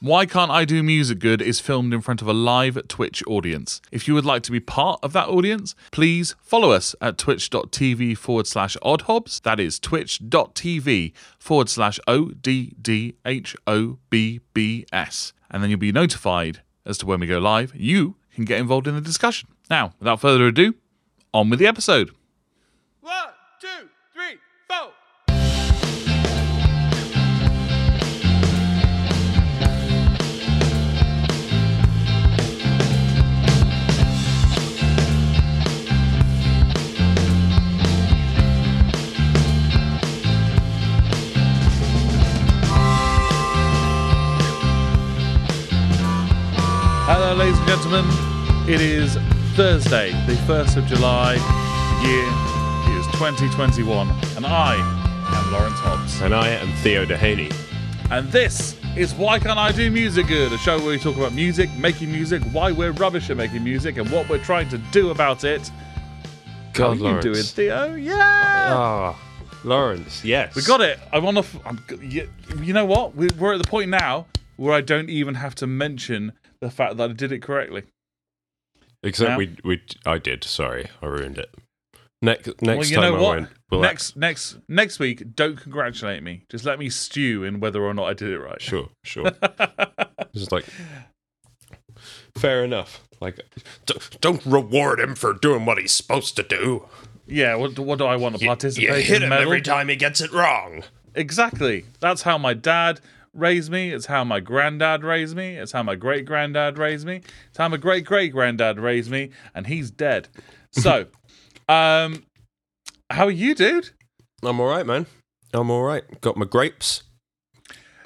Why Can't I Do Music Good is filmed in front of a live Twitch audience. If you would like to be part of that audience, please follow us at twitch.tv forward slash oddhobbs. That is twitch.tv forward slash O D D H O B B S. And then you'll be notified as to when we go live. You can get involved in the discussion. Now, without further ado, on with the episode. One, Hello, ladies and gentlemen. It is Thursday, the 1st of July. Year is 2021, and I am Lawrence Hobbs. And I am Theo Dehaney. And this is Why Can't I Do Music Good? A show where we talk about music, making music, why we're rubbish at making music, and what we're trying to do about it. How God, you Lawrence. doing, Theo? Yeah! Ah, Lawrence, yes. We got it. I'm on a. f- I'm, you, you know what? We're at the point now where I don't even have to mention the fact that I did it correctly. Except now. we, we, I did. Sorry, I ruined it. Next, next well, you time know I what? won't. We'll next, next, next week, don't congratulate me. Just let me stew in whether or not I did it right. sure, sure. Just like, fair enough. Like, d- don't reward him for doing what he's supposed to do. Yeah. What, what do I want to participate you hit in? him medal? every time he gets it wrong. Exactly. That's how my dad raised me. It's how my granddad raised me. It's how my great granddad raised me. It's how my great great granddad raised me, and he's dead. So, um, how are you, dude? I'm all right, man. I'm all right. Got my grapes.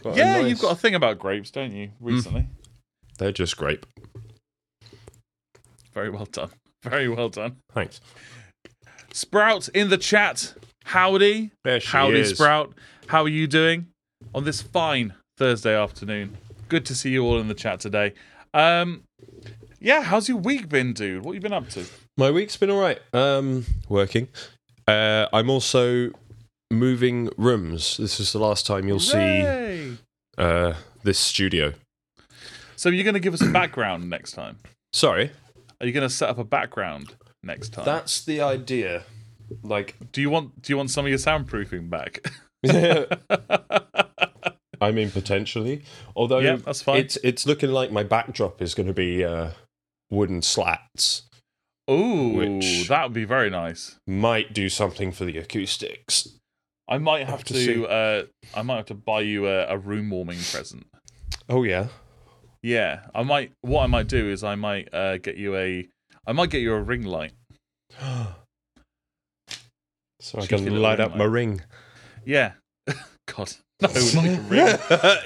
Got yeah, nice- you've got a thing about grapes, don't you? Recently, They're just grape. very well done. Very well done. Thanks. Sprout in the chat. Howdy. There she Howdy, is. Sprout. How are you doing on this fine Thursday afternoon? Good to see you all in the chat today. Um, yeah, how's your week been, dude? What have you been up to? My week's been all right. Um, working. Uh, I'm also moving rooms. This is the last time you'll see uh, this studio. So you're going to give us a background next time? Sorry, Are you going to set up a background next time? that's the idea. Like, do you want do you want some of your soundproofing back? I mean, potentially. Although Yeah, that's fine. It's it's looking like my backdrop is going to be uh, wooden slats. Ooh, Which- that would be very nice. Might do something for the acoustics. I might have, have to to. uh, I might have to buy you a, a room warming present. Oh yeah. Yeah, I might. What I might do is I might uh, get you a. I might get you a ring light. so I can light up my ring. Yeah. God, no, like a ring.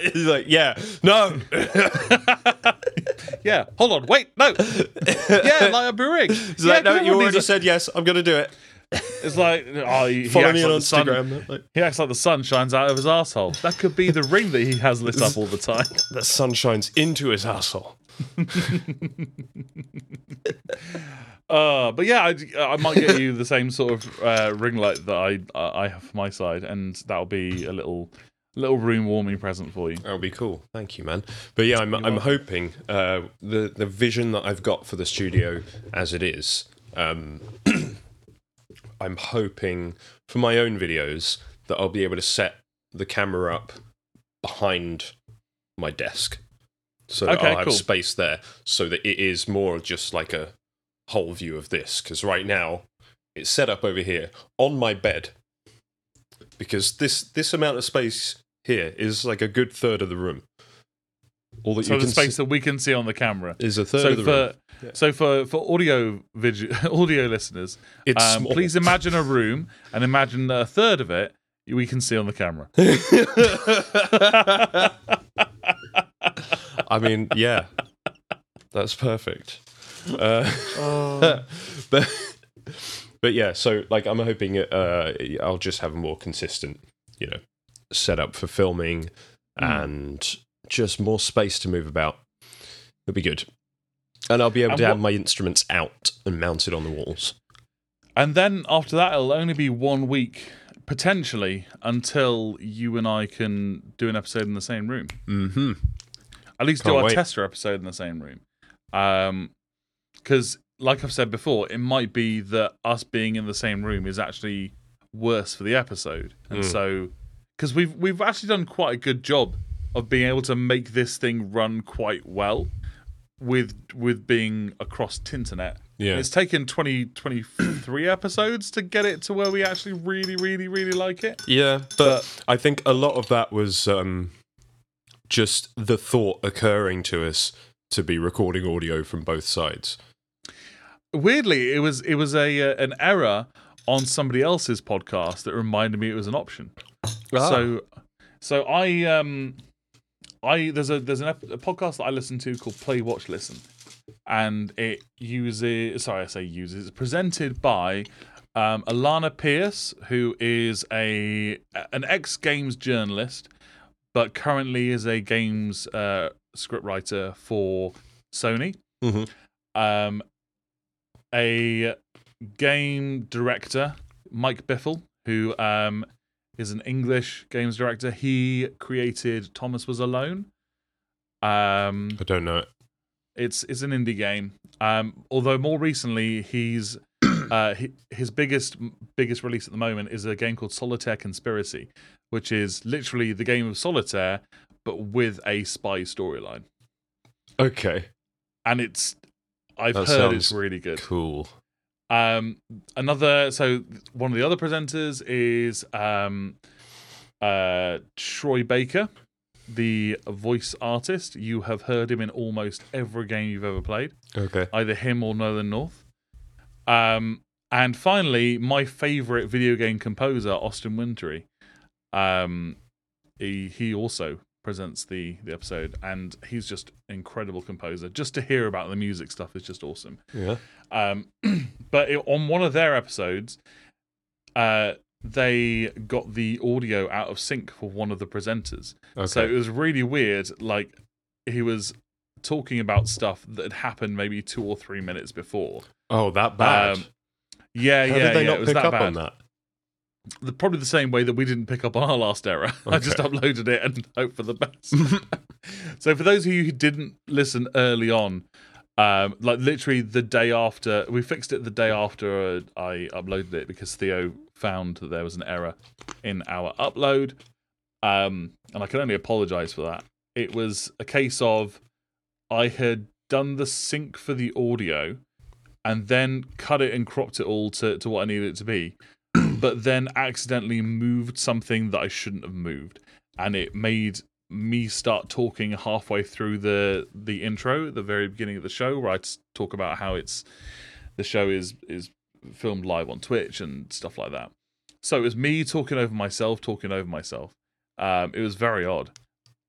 He's like, yeah, no. yeah. Hold on. Wait. No. Yeah, up your ring. He's yeah, like, no, you already said yes. I'm to do it. It's like oh, he, he Follow acts me like on sun- Instagram. Like, He acts like the sun shines out of his asshole. That could be the ring that he has lit up all the time. the sun shines into his asshole. Uh, but yeah, I, I might get you the same sort of uh, ring light that I I have for my side, and that'll be a little little room warming present for you. That'll be cool. Thank you, man. But yeah, I'm, I'm hoping uh, the the vision that I've got for the studio as it is. Um, I'm hoping for my own videos that I'll be able to set the camera up behind my desk, so that Okay, I'll have cool. space there, so that it is more just like a whole view of this. Because right now it's set up over here on my bed. Because this this amount of space here is like a good third of the room. All that So you the can space see that we can see on the camera. is a third So of the for room. Yeah. so for for audio video audio listeners, It's um, small. please imagine a room and imagine that a third of it we can see on the camera. I mean, yeah, that's perfect. Uh, Oh. but but yeah, so like I'm hoping uh, I'll just have a more consistent, you know, setup for filming Hmm. and just more space to move about. It'll be good, and I'll be able And to have my instruments out and mounted on the walls. And then after that, it'll only be one week potentially until you and I can do an episode in the same room. Mm-hmm. At least do Can't our wait. tester episode in the same room. Um, because like I've said before, it might be that us being in the same room is actually worse for the episode, and Mm. so because we've we've actually done quite a good job of being able to make this thing run quite well with with being across Tinternet. Yeah. It's taken 20, 23 episodes to get it to where we actually really, really, really like it. Yeah, but I think a lot of that was um, just the thought occurring to us to be recording audio from both sides. Weirdly, it was it was a uh, an error on somebody else's podcast that reminded me it was an option. Ah. So, so I um, I there's a there's an, ep- a podcast that I listen to called Play Watch Listen, and it uses sorry I say uses it's presented by um, Alana Pierce, who is a an ex games journalist, but currently is a games uh, scriptwriter for Sony. Mhm. Um, a game director, Mike Bithell, who um, is an English games director. He created Thomas Was Alone. Um, I don't know it. it's it's an indie game. Um, although more recently, he's uh, he, his biggest biggest release at the moment is a game called Solitaire Conspiracy, which is literally the game of solitaire but with a spy storyline. Okay, And it's I've That heard it's really good. cool. Um, another so one of the other presenters is um, uh, Troy Baker, the voice artist. You have heard him in almost every game you've ever played, Okay, either him or Nolan North. Um, and finally, my favorite video game composer, Austin Wintory. Um, he he also presents the the episode, and he's just incredible composer. Just to hear about the music stuff is just awesome. yeah. Um, but it, on one of their episodes, uh, they got the audio out of sync for one of the presenters. Okay. So it was really weird. Like he was talking about stuff that had happened maybe two or three minutes before. oh, that bad. Um, Yeah, How yeah, did they yeah. not it was pick that up bad. on that? The, probably the same way that we didn't pick up on our last error. I just uploaded it and hope for the best. so for those of you who didn't listen early on, um, like literally the day after we fixed it, the day after uh, I uploaded it because Theo found that there was an error in our upload, um, and I can only apologise for that. It was a case of I had done the sync for the audio and then cut it and cropped it all to, to what I needed it to be, but then accidentally moved something that I shouldn't have moved, and it made me start talking halfway through the the intro, the very beginning of the show, where I talk about how it's the show is is filmed live on Twitch and stuff like that. So it was me talking over myself, talking over myself. Um, it was very odd,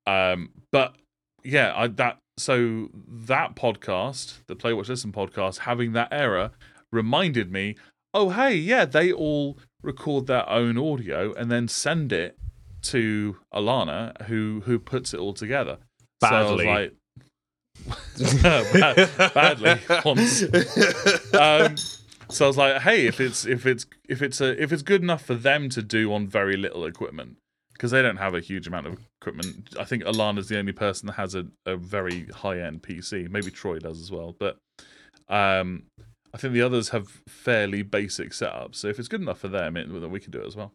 um, but yeah, I that so that podcast, the Play Watch Listen podcast, having that error reminded me, oh hey, yeah, they all record their own audio and then send it to Alana, who who puts it all together. Badly. So I was like, Bad- badly once. Um, so I was like, hey, if it's if it's if it's a if it's good enough for them to do on very little equipment, because they don't have a huge amount of equipment. I think Alana's the only person that has a, a very high end PC. Maybe Troy does as well, but um, I think the others have fairly basic setups. So if it's good enough for them, it, then we can do it as well.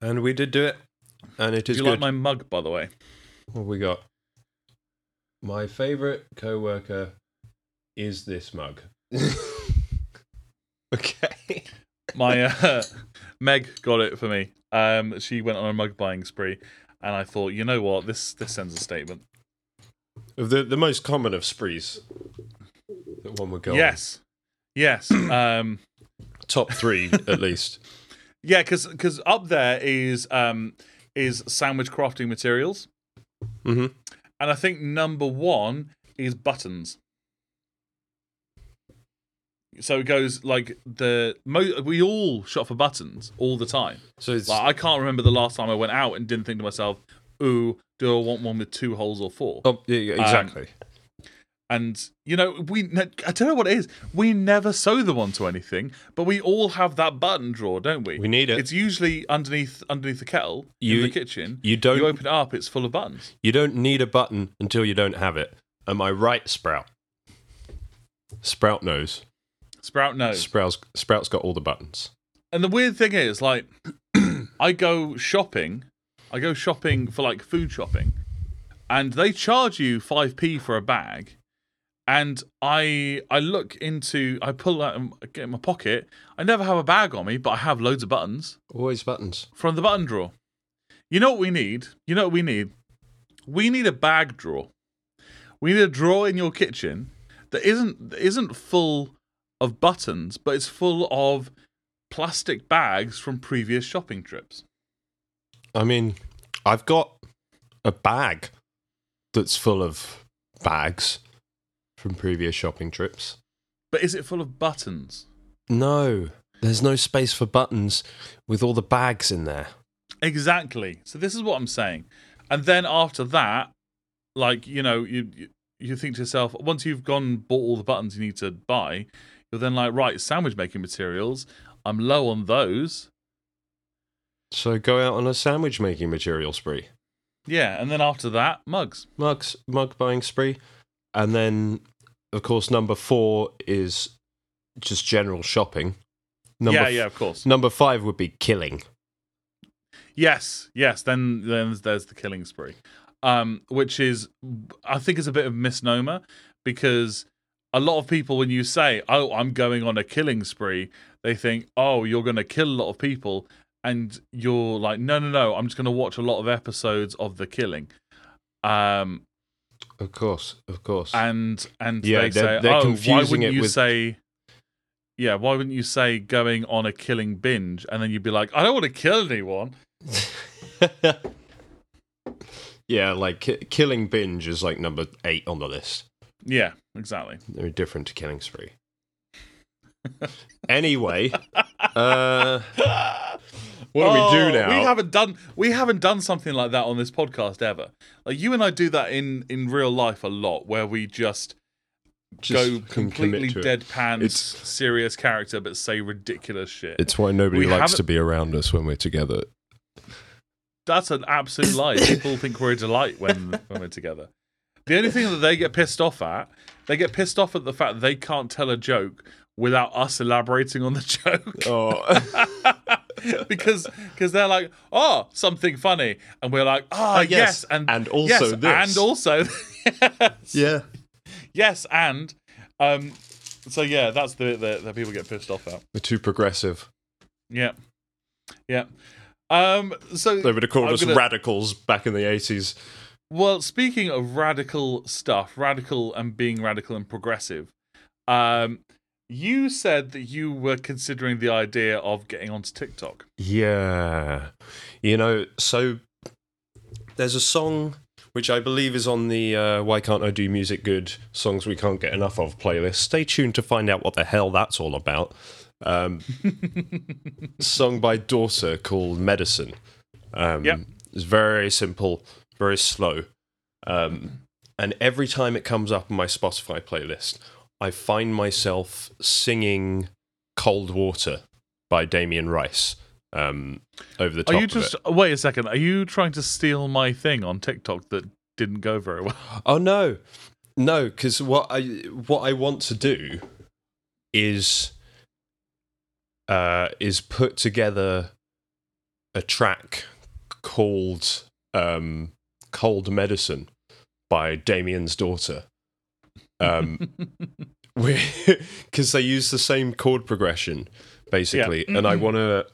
and we did do it, and it Do is you good. like my mug, by the way? What have we got? My favorite co-worker is this mug. okay. My uh, Meg got it for me. Um, she went on a mug buying spree, and I thought, you know what, this this sends a statement. The the most common of sprees that one would go. on. Yes, yes. um, top three at least. Yeah, because because up there is um is sandwich crafting materials, hmm and I think number one is buttons. So it goes like the mo- we all shop for buttons all the time. So it's Like I can't remember the last time I went out and didn't think to myself, "Ooh, do I want one with two holes or four? oh yeah, yeah, exactly. And you know, we I don't know what it is. We never sew them onto anything, but we all have that button drawer, don't we? We need it. It's usually underneath underneath the kettle You- in the kitchen. you don't- You open it up, it's full of buttons. You don't need a button until you don't have it. Am I right, Sprout? Sprout knows. Sprout knows. Sprout's, Sprout's got all the buttons. And the weird thing is, like, I go shopping, I go shopping for like food shopping, and they charge you five p for a bag. And I I look into I pull out and get in my pocket. I never have a bag on me, but I have loads of buttons Always buttons. from the button drawer. You know what we need? You know what we need? We need a bag drawer. We need a drawer in your kitchen that isn't that isn't full of buttons, but it's full of plastic bags from previous shopping trips. I mean, I've got a bag that's full of bags from previous shopping trips. But is it full of buttons? No, there's no space for buttons with all the bags in there. Exactly. So this is what I'm saying. And then after that, like you know, you you, you think to yourself, once you've gone bought all the buttons you need to buy, you're then like, right, sandwich making materials. I'm low on those. So go out on a sandwich making material spree. Yeah, and then after that, mugs. Mugs, mug buying spree. And then, of course, number four is just general shopping. Number yeah, yeah, of course. Number five would be killing. Yes, yes. Then then there's the killing spree, um, which is I think is a bit of misnomer because a lot of people when you say, "Oh, I'm going on a killing spree," they think, "Oh, you're going to kill a lot of people," and you're like, "No, no, no. I'm just going to watch a lot of episodes of the killing." Um, Of course, of course. and and Yeah, they they're- say, they're "Oh, why confusing wouldn't it you with- say?" Yeah, why wouldn't you say going on a killing binge? And then you'd be like, "I don't want to kill anyone." yeah, like ki- killing binge is like number eight on the list. Yeah, exactly. Very different to killing spree. anyway, uh, what do we do Oh, now? We haven't done we haven't done something like that on this podcast ever. Like you and I do that in in real life a lot, where we just, Just go completely it. deadpan, It's- serious character, but say ridiculous shit. It's why nobody We likes to be around us when we're together. That's an absolute lie. People think we're a delight when when we're together. The only thing that they get pissed off at, they get pissed off at the fact that they can't tell a joke without us elaborating on the joke. Oh, because because they're like, oh, something funny, and we're like, oh, yes, yes, and and also yes, this. and also yes, yeah. yes, and um, so yeah, that's the the that people get pissed off at. We're too progressive. Yeah, yeah. Um, so They would have called I'm us gonna- radicals back in the 80s. Well, speaking of radical stuff, radical and being radical and progressive, um, you said that you were considering the idea of getting onto TikTok. Yeah. You know, so there's a song which I believe is on the uh, Why Can't I Do Music Good Songs We Can't Get Enough of playlist. Stay tuned to find out what the hell that's all about. Um, song by Daughter called Medicine. Um, Yep. It's very simple, very slow. Um, and every time it comes up on my Spotify playlist, I find myself singing Cold Water by Damien Rice um, over the top Are you of just it. wait a second? Are you trying to steal my thing on TikTok that didn't go very well? Oh no, no, because what I what I want to do is uh, is put together a track called um, "Cold Medicine" by Damien's daughter. Um, because they use the same chord progression basically, and I want to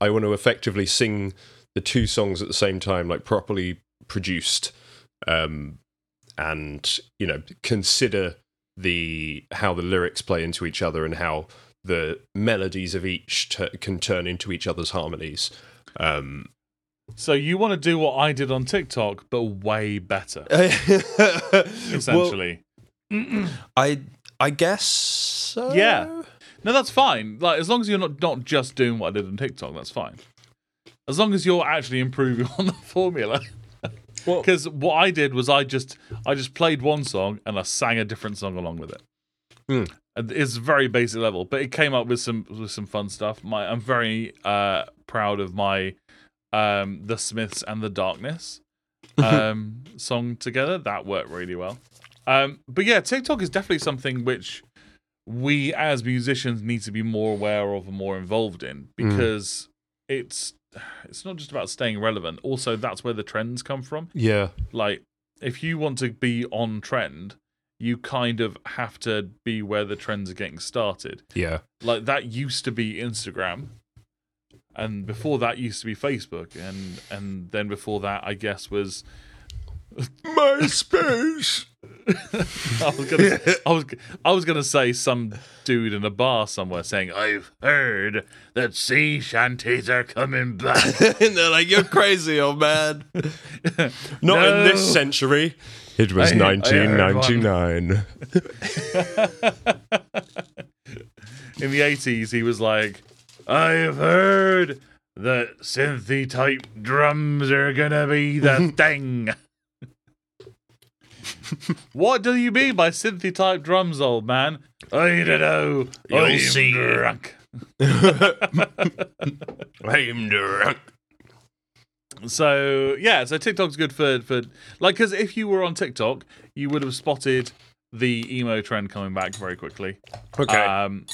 I want to effectively sing the two songs at the same time, like properly produced, um, and you know consider the how the lyrics play into each other and how the melodies of each t- can turn into each other's harmonies. Um, so you want to do what I did on TikTok, but way better, well, essentially. I I guess so. Yeah. No, that's fine. Like as long as you're not not just doing what I did on TikTok, that's fine. As long as you're actually improving on the formula. Well- because what I did was I just I just played one song and I sang a different song along with it. And It's very basic level, but it came up with some with some fun stuff. My I'm very uh, proud of my um, the Smiths and the Darkness um, song together. That worked really well. Um, but yeah, TikTok is definitely something which we as musicians need to be more aware of and more involved in because it's it's not just about staying relevant. Also, that's where the trends come from. Yeah. Like, if you want to be on trend, you kind of have to be where the trends are getting started. Yeah. Like that used to be Instagram, and before that used to be Facebook, and and then before that, I guess was MySpace. I was gonna I was I was gonna say some dude in a bar somewhere saying I've heard that sea shanties are coming back. and they're like, "You're crazy, old man." Not in this century. It was I- I heard one. 1999. in the eighties, he was like, "I've heard that synthy type drums are gonna be the thing." What do you mean by synthy type drums, old man? I don't know. You'll I'm see. drunk. I'm drunk. So yeah, so TikTok's good for for like because if you were on TikTok, you would have spotted the emo trend coming back very quickly. Okay. Um,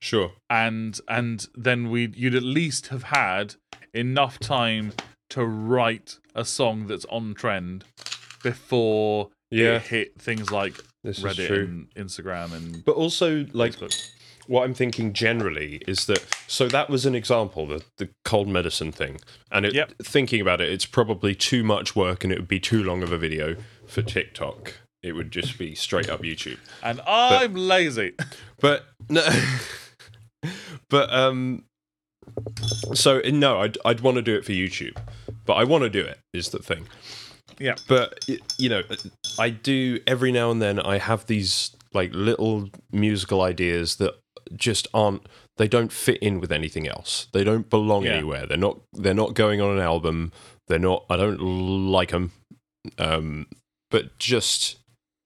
sure. and and then we you'd at least have had enough time to write a song that's on trend before Yeah. it hit things like This is Reddit and Instagram and But also, like, Facebook. what I'm thinking generally is that so that was an example, the the cold medicine thing, and it, Yep. thinking about it, it's probably too much work, and it would be too long of a video for TikTok. It would just be straight up YouTube. And I'm lazy. But no, but um, so no, I'd I'd want to do it for YouTube, but I want to do it is the thing. Yeah. But you know, I do every now and then. I have these like little musical ideas that just aren't. They don't fit in with anything else. They don't belong Yeah. anywhere. They're not. They're not going on an album. They're not. I don't like them. Um, but just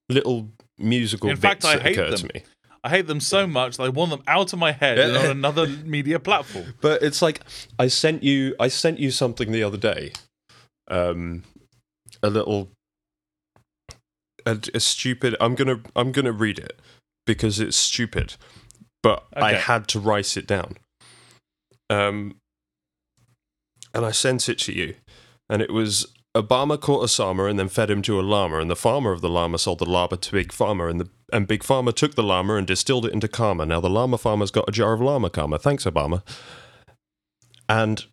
little musical In fact, bits I that hate occur them. to me. I hate them so much that I want them out of my head and on another media platform. But it's like I sent you I sent you something the other day. Um a little a, a stupid I'm to I'm to read it because it's stupid. But I had to write it down. Um and I sent it to you and it was Obama caught Osama and then fed him to a llama, and the farmer of the llama sold the llama to Big Farmer, and the and Big Farmer took the llama and distilled it into karma. Now the llama farmer's got a jar of llama karma. Thanks, Obama. And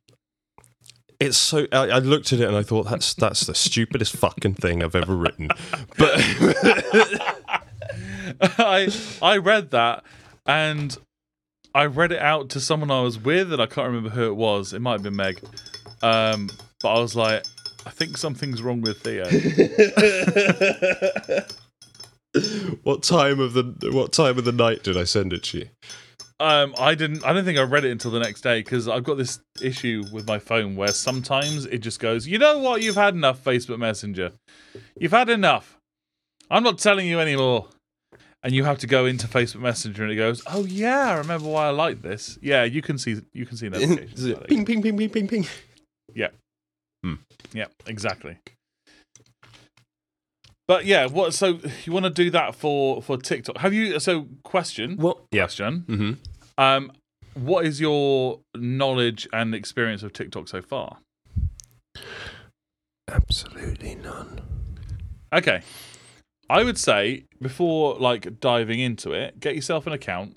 it's so I, I looked at it and I thought that's that's the stupidest fucking thing I've ever written. But I I read that and I read it out to someone I was with and I can't remember who it was. It might have been Meg. Um, but I was like, I think something's wrong with Theo. what time of the what time of the night did I send it to you? Um, I didn't. I don't think I read it until the next day because I've got this issue with my phone where sometimes it just goes, you know what? You've had enough, Facebook Messenger. You've had enough. I'm not telling you anymore. And you have to go into Facebook Messenger, and it goes, "Oh yeah, I remember why I like this." Yeah, you can see you can see notifications. ping ping ping ping ping ping. Yeah, Hmm. Yeah, exactly. But yeah, what? So you want to do that for for TikTok? Have you? So question. What? Yeah. Question. Mm-hmm. Um, what is your knowledge and experience of TikTok so far? Absolutely none. Okay, I would say before like diving into it, get yourself an account.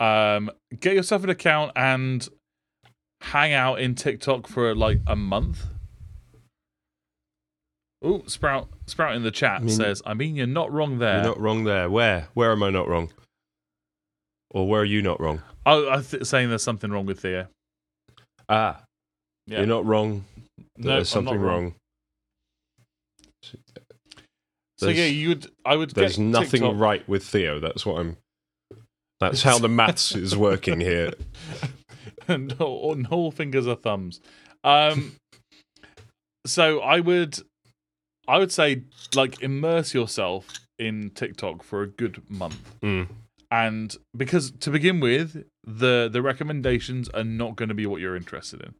Um, get yourself an account and hang out in TikTok for like a month. Oh, Sprout! Sprout in the chat mean- says, "I mean, you're not wrong there." You're not wrong there. Where? Where am I not wrong? Or where are you not wrong? Oh, I'm th- saying there's something wrong with Theo. Ah, Yeah. you're not wrong. No, There's something wrong. So There's- yeah, you would. I would. There's get nothing TikTok- right with Theo. That's what I'm. That's how the maths is working here. and all, and all fingers are thumbs. Um, so I would I would say like immerse yourself in TikTok for a good month. Mm. And because to begin with, the the recommendations are not going to be what you're interested in.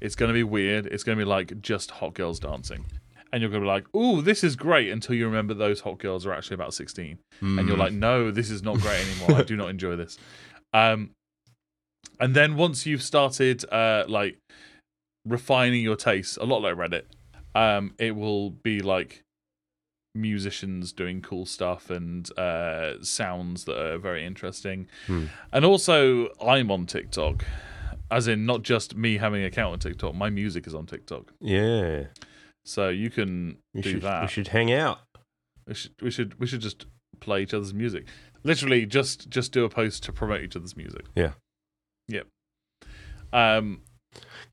It's going to be weird. It's going to be like just hot girls dancing. And you're going to be like, "Ooh, this is great," until you remember those hot girls are actually about 16. And you're like, "No, this is not great anymore. I do not enjoy this." Um and then once you've started uh like refining your tastes, a lot like Reddit, um it will be like musicians doing cool stuff and uh, sounds that are very interesting. Hmm. And also, I'm on TikTok, as in not just me having an account on TikTok. My music is on TikTok, Yeah. so you can We do should, that. we should hang out. we should we should we should just play each other's music. Literally, just just do a post to promote each other's music. Yeah. Yep. Um,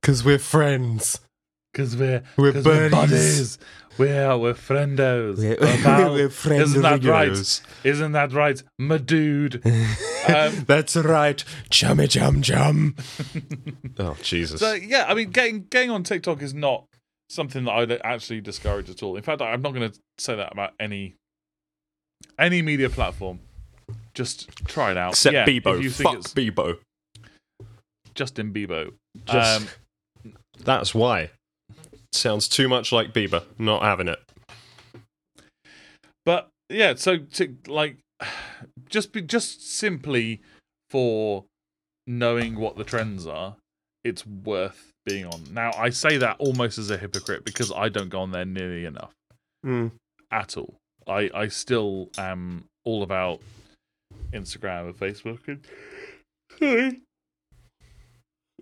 Because we're friends. Because we're We're 'cause we're buddies. buddies. We're we're friendos. We're, We're we're friends. Isn't that right? Isn't that right, my dude? Um, That's right. Chummy chum chum. Oh, Jesus. So yeah, I mean, getting getting on TikTok is not something that I'd actually discourage at all. In fact, I'm not going to say that about any any media platform. Just try it out. Except yeah, Bebo. If you think Fuck it's Bebo. Justin Bieber. Just, Um, that's why. Sounds too much like Bieber. Not having it. but yeah, so to like just be just simply for knowing what the trends are, it's worth being on. Now, I say that almost as a hypocrite because I don't go on there nearly enough. Mm. at all. I I still am all about Instagram and Facebook. And.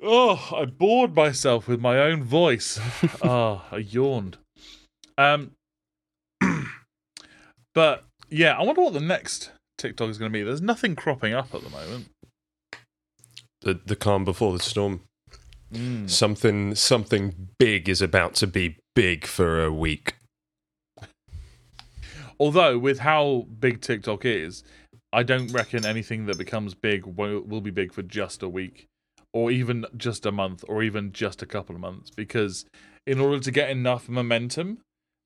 Oh, I bored myself with my own voice. oh, I yawned. Um, but yeah, I wonder what the next TikTok is going to be. There's nothing cropping up at the moment. The the calm before the storm. Mm. Something something big is about to be big for a week. Although, with how big TikTok is, I don't reckon anything that becomes big will, will be big for just a week, or even just a month, or even just a couple of months. Because in order to get enough momentum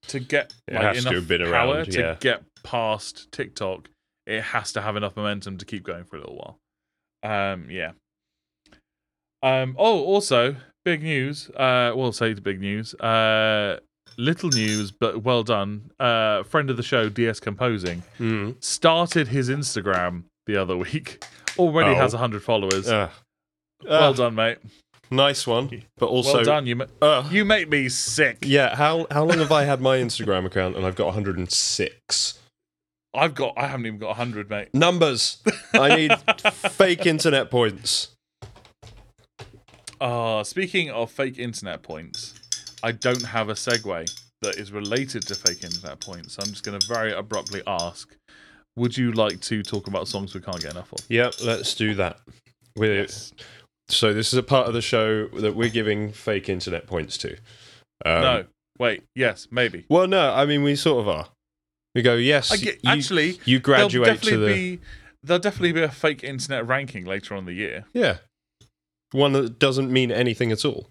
to get It like, has to enough have power around, to get past TikTok, it has to have enough momentum to keep going for a little while. Um, yeah. Um. Oh, also big news. Uh, we'll say the big news. Uh, little news, but well done. Uh, friend of the show, DS Composing, Mm. started his Instagram the other week. Already Oh. has hundred followers. Ah. Well Ah, done, mate. Nice one. But also, well done. You ma- Ah. you make me sick. yeah. How how long have I had my Instagram account? And I've got 106 I've got. I haven't even got hundred, mate. numbers. I need fake internet points. Uh, speaking of fake internet points, I don't have a segue that is related to fake internet points. So I'm just going to very abruptly ask Would you like to talk about songs we can't get enough of? Yep, let's do that. We're, So this is a part of the show that we're giving fake internet points to. Um, no. Wait. Yes. Maybe. Well, no. I mean, we sort of are. We go, yes. I get, you, actually, you graduate to the be there'll definitely be a fake internet ranking later on in the year, yeah, one that doesn't mean anything at all.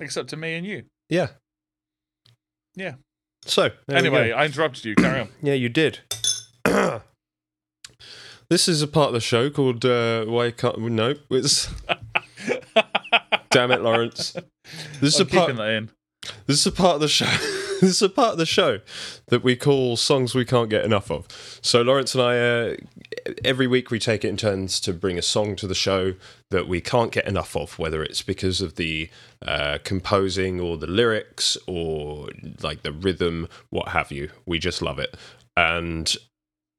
except to me and you. Yeah. Yeah. So anyway. I interrupted you. Carry on. yeah, you did. this is a part of the show called uh, "Why Can't No." It's damn it, Lawrence. This is I'm a part. that in. This is a part of the show. this is a part of the show that we call songs we can't get enough of. So Lawrence and I, uh, every week we take it in turns to bring a song to the show that we can't get enough of, whether it's because of the uh, composing or the lyrics or like the rhythm, what have you. We just love it. And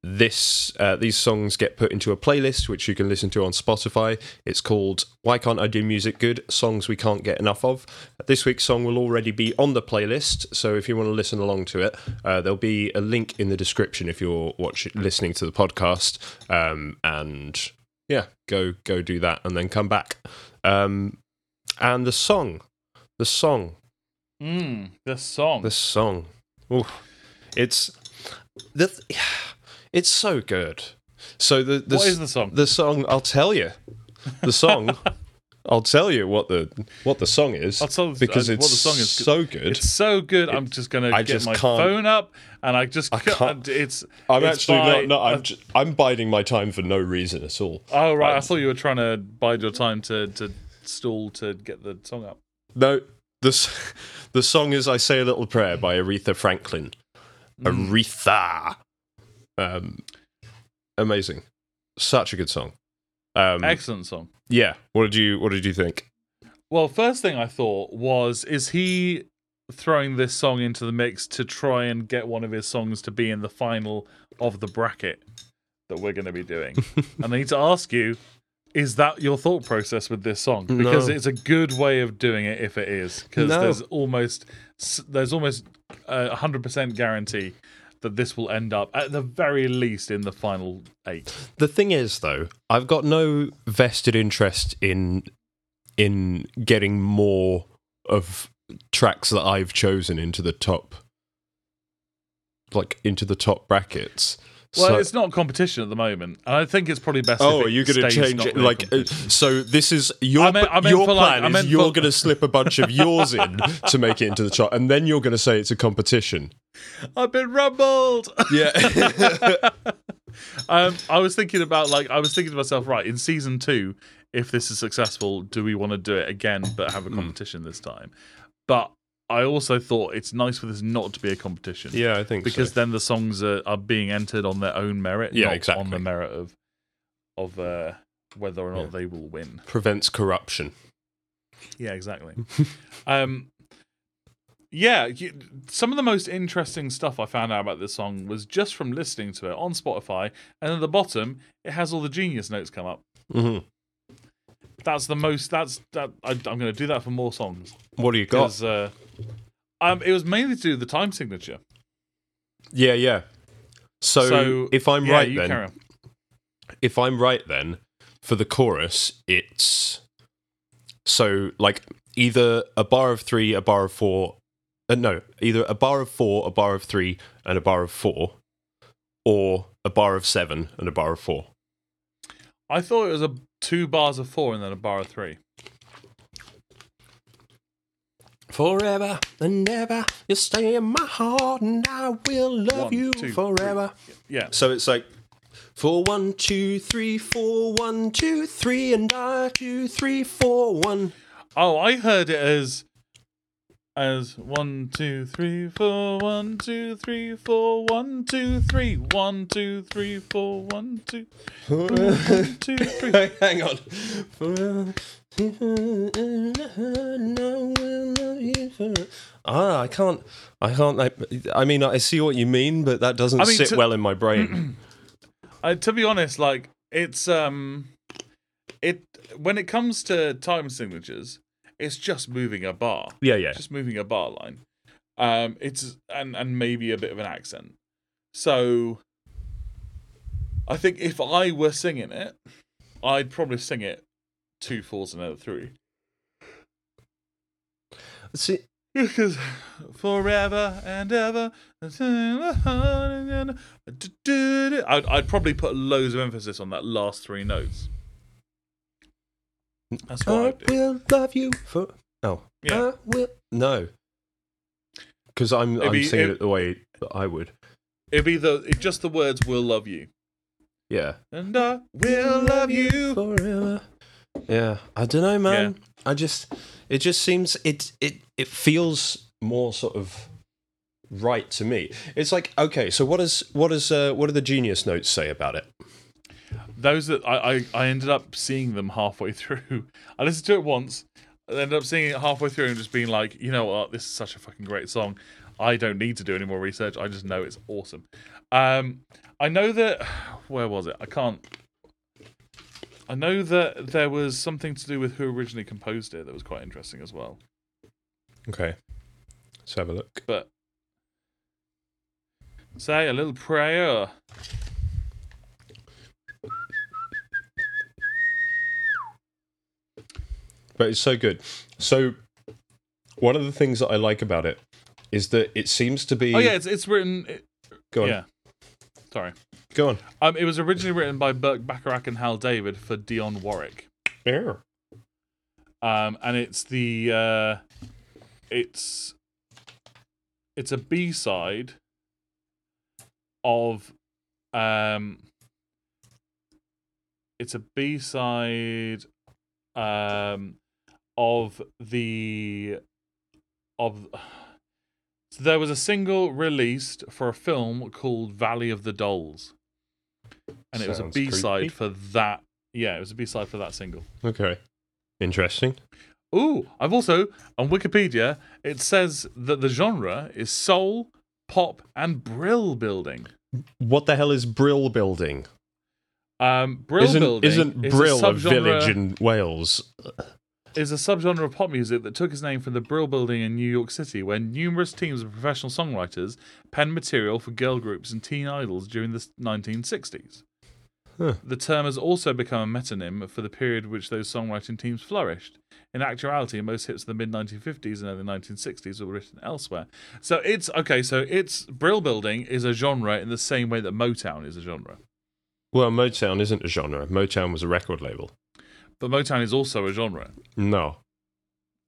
this uh, these songs get put into a playlist which you can listen to on Spotify. It's called "Why Can't I Do Music Good? Songs We Can't Get Enough of." This week's song will already be on the playlist, so if you want to listen along to it, uh, there'll be a link in the description if you're watching listening to the podcast. Um, and yeah, go go do that, and then come back. Um, and the song, the song, Mm, the song. the song. It's the it's so good. So the the what is the song? the song I'll tell you. The song I'll tell you what the what the song is. I'll tell because uh, it's what the song is. so good. It's so good. I'm just gonna I get just my phone up, and I just I can't- It's. I'm it's actually by- not. No, I'm ju- I'm biding my time for no reason at all. Oh right, I thought you were trying to bide your time to to stall to get the song up. No, the the song is "I Say a Little Prayer" by Aretha Franklin. Mm. Aretha, um, amazing, such a good song. Um, Excellent song. yeah. What did you What did you think? Well, first thing I thought was, is he throwing this song into the mix to try and get one of his songs to be in the final of the bracket that we're going to be doing? and I need to ask you, is that your thought process with this song? Because No. it's a good way of doing it if it is, because No. there's almost there's almost a hundred percent guarantee that this will end up at the very least in the final eight. The thing is, though, I've got no vested interest in in getting more of tracks that I've chosen into the top, like into the top brackets. Well, So- it's not competition at the moment, and I think it's probably best. Oh, if are you going to change it? Like, uh, so this is your I I meant your for, like- plan is you're for- going to slip a bunch of yours in to make it into the top, and then you're going to say it's a competition. I've been rumbled. Yeah, um, I was thinking about like I was thinking to myself, right, in season two, if this is successful, do we want to do it again but have a competition this time? But I also thought it's nice for this not to be a competition. yeah, I think Because so. then the songs are, are being entered on their own merit, Yeah, not exactly. on the merit of of uh, whether or not Yeah. they will win. prevents corruption. Yeah, exactly. um, yeah, you, some of the most interesting stuff I found out about this song was just from listening to it on Spotify, and at the bottom it has all the genius notes come up. hmm That's the most. That's that. I, I'm going to do that for more songs What do you got? uh, um, it was mainly to do the time signature. Yeah, yeah. So, So, if I'm yeah, right, then if I'm right, then for the chorus, it's so like either a bar of three, a bar of four. Uh, no, either a bar of four, a bar of three, and a bar of four, or a bar of seven and a bar of four. I thought it was a two bars of four and then a bar of three. Forever and ever, you stay in my heart, and I will love One, you two, forever. Yeah, So it's like four, one, two, three, four, one, two, three, and I, two, three, four, one. Oh, I heard it as as one, two, three, four, one, two, three, four, one, two, three, one, two, three, four, one, two, one, two, three. Hang on. Ah, I can't. I can't. Like, I mean, I see what you mean, but that doesn't I mean, sit to- well in my brain. Uh, to be honest, like it's um, it when it comes to time signatures, it's just moving a bar. yeah, yeah. just moving a bar line. Um, it's and and maybe a bit of an accent. So, I think if I were singing it, I'd probably sing it two fours and a three. See, Because forever and ever, I'd, I'd probably put loads of emphasis on that last three notes. That's what I do. will love you for. Oh, Yeah. I will. No, because I'm It'd I'm be- singing it- it the way that I would. It'd be the it, just the words "will love you" Yeah. and I will love you. forever. Yeah, I don't know, man. I just, it just seems it it it feels more sort of right to me. It's like okay, so what is what is uh, what do the genius notes say about it? Those that I, I, I ended up seeing them halfway through. I listened to it once, I ended up seeing it halfway through and just being like, you know what, this is such a fucking great song. I don't need to do any more research. I just know it's awesome. Um, I know that where was it? I can't. I know that there was something to do with who originally composed it that was quite interesting as well. Okay, let's have a look. But say a little prayer. But it's so good. So one of the things that I like about it is that it seems to be. Oh yeah, it's it's written. It, go on, yeah. Sorry. go on. Um, it was originally written by Burt Bacharach and Hal David for Dionne Warwick. Yeah. um, and it's the uh, it's it's a B side of um, it's a B side um, of the of so there was a single released for a film called Valley of the Dolls, and it was a B side for that. Yeah, it was a B side for that single. Okay. Interesting. Ooh, I've also on Wikipedia it says that the genre is soul, pop, and brill building. What the hell is Brill building? Um, brill isn't building isn't is Brill a, a, village in Wales? Is a subgenre of pop music that took its name from the Brill Building in New York City, where numerous teams of professional songwriters penned material for girl groups and teen idols during the 1960s. Huh. The term has also become a metonym for the period which those songwriting teams flourished. In actuality, most hits of the mid 1950s and early 1960s were written elsewhere. So it's okay. So it's Brill Building is a genre in the same way that Motown is a genre, Well, Motown isn't a genre. Motown was a record label. But Motown is also a genre. No.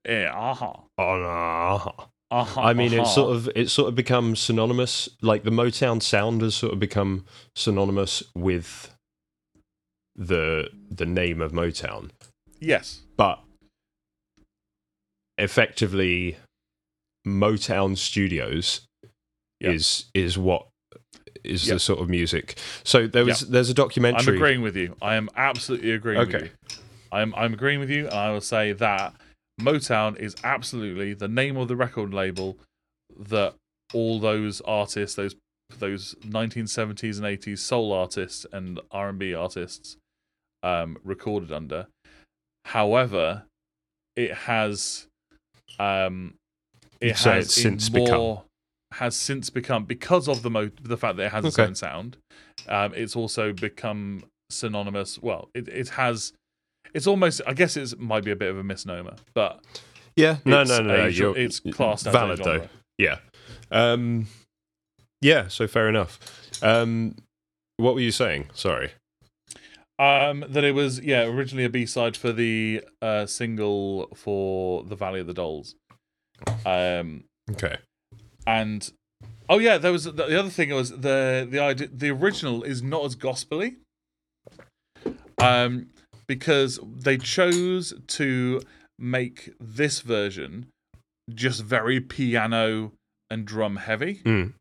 Yeah, aha, Oh no. aha. I mean, aha. it's sort of it's sort of become synonymous. Like the Motown sound has sort of become synonymous with the the name of Motown, yes. but effectively, Motown Studios Yeah. is is what is Yeah. the sort of music. So there was there's a documentary. I'm agreeing with you. I am absolutely agreeing with Okay. I'm I'm agreeing with you, and I will say that Motown is absolutely the name of the record label that all those artists, those those 1970s and 80s soul artists and R&B artists, um, recorded under. However, it has, um, it You'd has since become. more has since become because of the mo- the fact that it has its own sound. Um, it's also become synonymous. Well, it it has. It's almost. I guess it might be a bit of a misnomer, but Yeah, no, no, no, a no. You're it's classed as valid a though. Yeah, um, yeah. So fair enough. Um, what were you saying? Sorry. Um, that it was yeah originally a B side for the uh, single for the Valley of the Dolls. Um, Okay. and oh yeah, there was the other thing was the the idea the original is not as gospelly. Um, because they chose to make this version just very piano and drum heavy. Mm.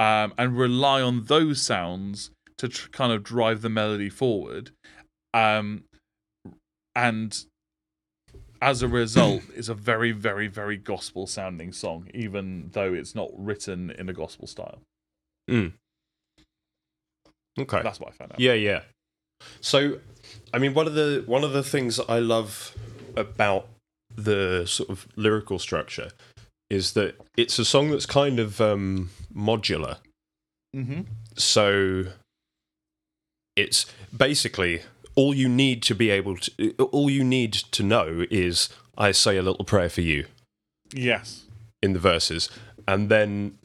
um, and rely on those sounds to tr- kind of drive the melody forward. Um, and as a result, it's a very, very, very gospel sounding song, even though it's not written in a gospel style. Mm. Okay. That's what I found out. Yeah, yeah. So, I mean, one of the one of the things I love about the sort of lyrical structure is that it's a song that's kind of um, modular. Mm-hmm. So, it's basically all you need to be able to all you need to know is I say a little prayer for you Yes. in the verses, and then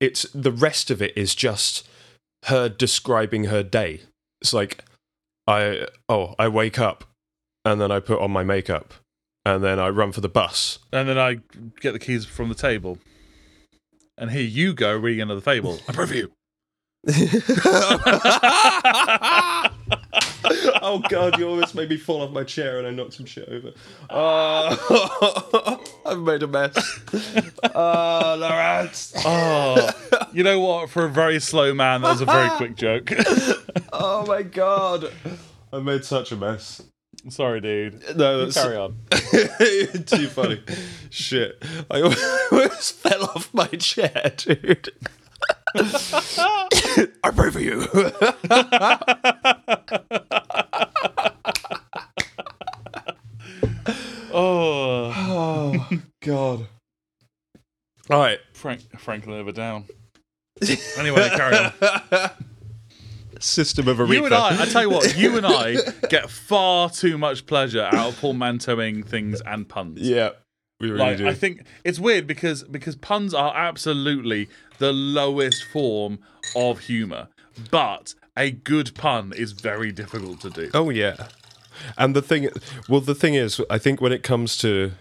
it's the rest of it is just her describing her day. It's like I oh I wake up and then I put on my makeup and then I run for the bus. And then I get the keys from the table. And here you go reading another fable. I pray for you. oh god, you almost made me fall off my chair and I knocked some shit over. Oh, I've made a mess. Oh, Lawrence. Oh, you know what? For a very slow man, that was a very quick joke. Oh my god. I made such a mess. Sorry, dude. No, that's Carry on. too funny. Shit. I almost fell off my chair, dude. I pray for you. Oh, oh god. All right. Frank, Franklin over down. Anyway, carry on. System of Aretha. You and I, I tell you what, you and I get far too much pleasure out of portmanteauing things and puns. Yeah. We really like do. I think it's weird because because puns are absolutely the lowest form of humor, but a good pun is very difficult to do. oh yeah. And the thing, well, the thing is, I think when it comes to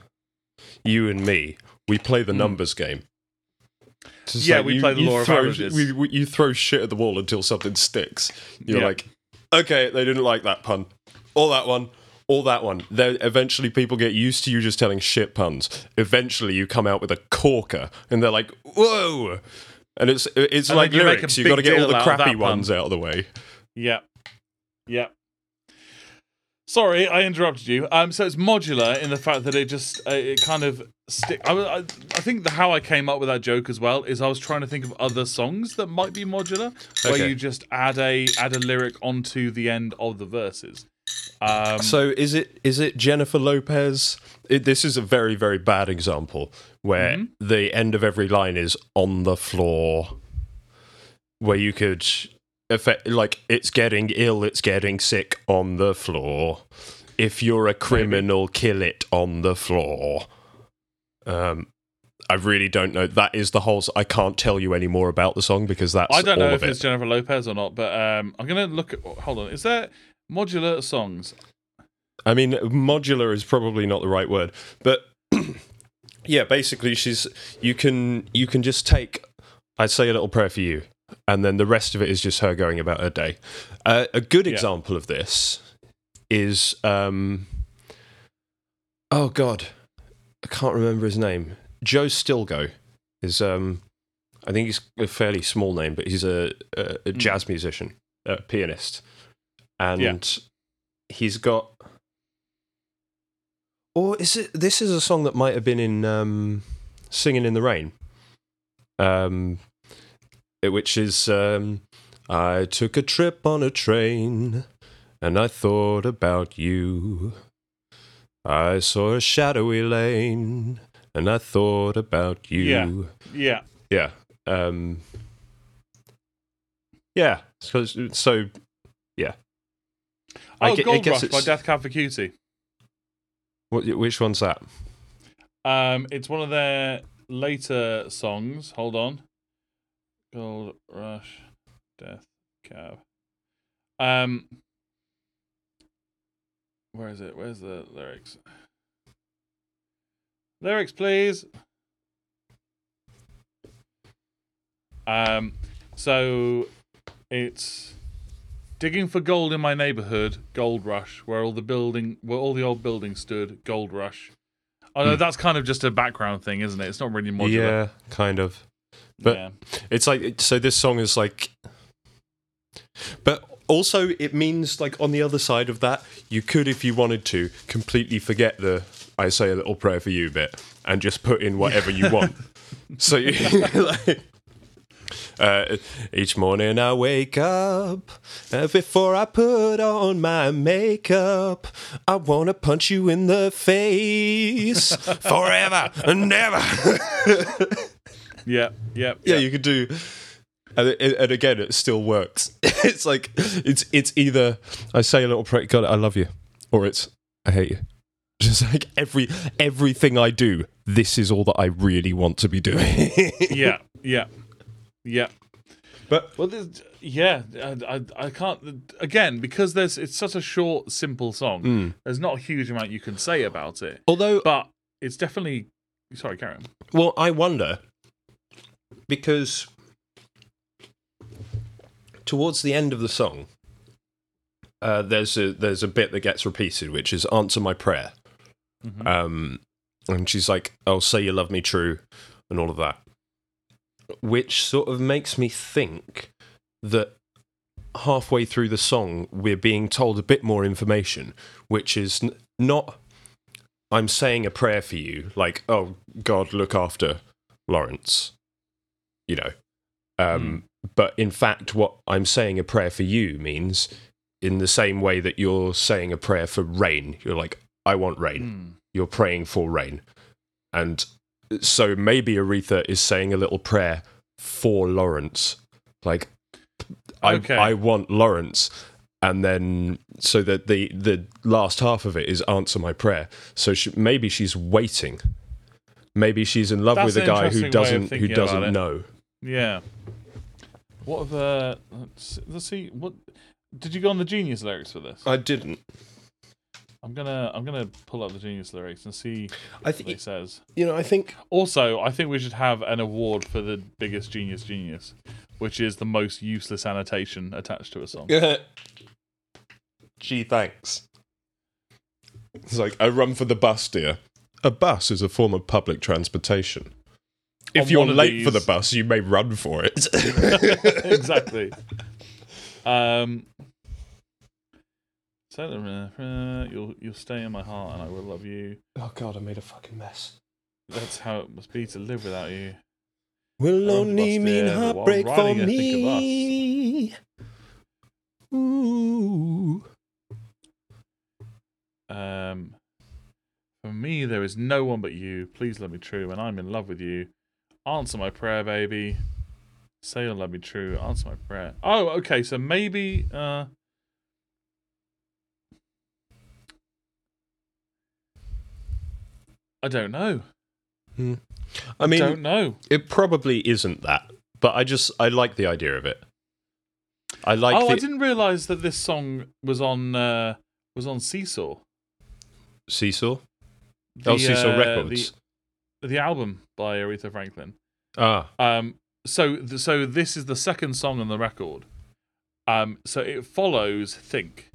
you and me, we play the hmm. numbers game. Just. Yeah, we play the law of averages. We, we, you throw shit at the wall until something sticks. You're Yeah. like, okay, they didn't like that pun, or that one, or that one. Then eventually, people get used to you just telling shit puns. Eventually, you come out with a corker, and they're like, whoa. And it's it's And like you lyrics. You got to get all the out crappy pun. ones out of the way. Yeah. Yeah. Sorry, I interrupted you. Um, so it's modular in the fact that it just uh, it kind of stick. I, I, I think the how I came up with that joke as well is I was trying to think of other songs that might be modular, where you just add a add a lyric onto the end of the verses. Um, So is it is it Jennifer Lopez? It, this is a very very bad example where Mm-hmm. the end of every line is on the floor, where you could effect like it's getting ill, it's getting sick on the floor. If you're a criminal, kill it on the floor. Um, I really don't know. That is the whole. I can't tell you any more about the song because that's I don't know if it. it's Jennifer Lopez or not, but um, I'm gonna look at. Hold on, is there modular songs? I mean, modular is probably not the right word, but yeah, basically, she's you can you can just take. I say a little prayer for you, and then the rest of it is just her going about her day. Uh, a good Yeah. example of this is, um, oh god, I can't remember his name. Joe Stilgoe is, um, I think he's a fairly small name, but he's a a, a jazz musician, a pianist, and Yeah. he's got or is it? This is a song that might have been in um, "Singing in the Rain," um, which is um, "I took a trip on a train and I thought about you. I saw a shadowy lane and I thought about you." Yeah. Yeah. yeah, um, yeah. So, so yeah. I Oh, I Gold guess Rush by Death Cab for Cutie. What, which one's that? Um, it's one of their later songs. Hold on. Gold Rush, Death Cab. Um, where is it? Where's the lyrics? Lyrics, please. Um, so it's digging for gold in my neighborhood. Gold Rush, where all the building, where all the old buildings stood. Gold Rush. Oh no, that's kind of just a background thing, isn't it? It's not really modular. Yeah, kind of. But- yeah. It's like so. This song is like, but also it means like on the other side of that, you could, if you wanted to, completely forget the "I say a little prayer for you" bit and just put in whatever you want. so you, like, uh, each morning I wake up, and before I put on my makeup, I wanna punch you in the face forever and never. Yeah, yeah, yeah, you could do and, and again it still works it's like it's it's either i say a little prayer god i love you or it's i hate you just like every everything i do this is all that i really want to be doing yeah, yeah, yeah. but Well, there's, yeah, I, I, I can't. Again, because there's it's such a short, simple song. Mm. There's not a huge amount you can say about it, although but it's definitely. Sorry, Karen. well i wonder because towards the end of the song uh, there's a there's a bit that gets repeated which is answer my prayer Mhm. Um, and she's like, "Oh, say you love me true," and all of that, which sort of makes me think that halfway through the song we're being told a bit more information, which is n- not. I'm saying a prayer for you, like, "Oh God, look after Lawrence," you know. Um, But in fact, what I'm saying a prayer for you means, in the same way that you're saying a prayer for rain, you're like, "I want rain." Mm. you're praying for rain. And so maybe Aretha is saying a little prayer for Lawrence. Like I Okay. I want Lawrence. And then so that the the last half of it is answer my prayer. So she, maybe she's waiting. Maybe she's in love That's with a guy who interesting way of doesn't who doesn't know. Yeah. What have uh? Let's, let's see. What did you go on the Genius lyrics for this? I didn't. I'm gonna I'm gonna pull up the genius lyrics and see I what he says. you know. I think Also, I think we should have an award for the biggest genius genius, which is the most useless annotation attached to a song. Gee, thanks. It's like I run for the bus, dear. A bus is a form of public transportation. If you're one of late for the bus, you may run for it. exactly. Um, uh, you'll you'll stay in my heart, and I will love you. oh God, I made a fucking mess. That's how it must be to live without you. Will only bus, mean dear, heartbreak for riding, I think of us. me. Ooh. Um, for me, there is no one but you. Please love me true, and I'm in love with you. Answer my prayer, baby. Say you'll love me true. Answer my prayer. Oh, okay. So maybe. Uh, I don't know. I mean, I don't know. it probably isn't that, but I just I like the idea of it. I like oh, the I didn't realize that this song was on uh, was on Seesaw. seesaw. The, oh, seesaw uh, records. The, the album by Aretha Franklin. ah, Um, so th- so this is the second song on the record. Um, so it follows "Think,"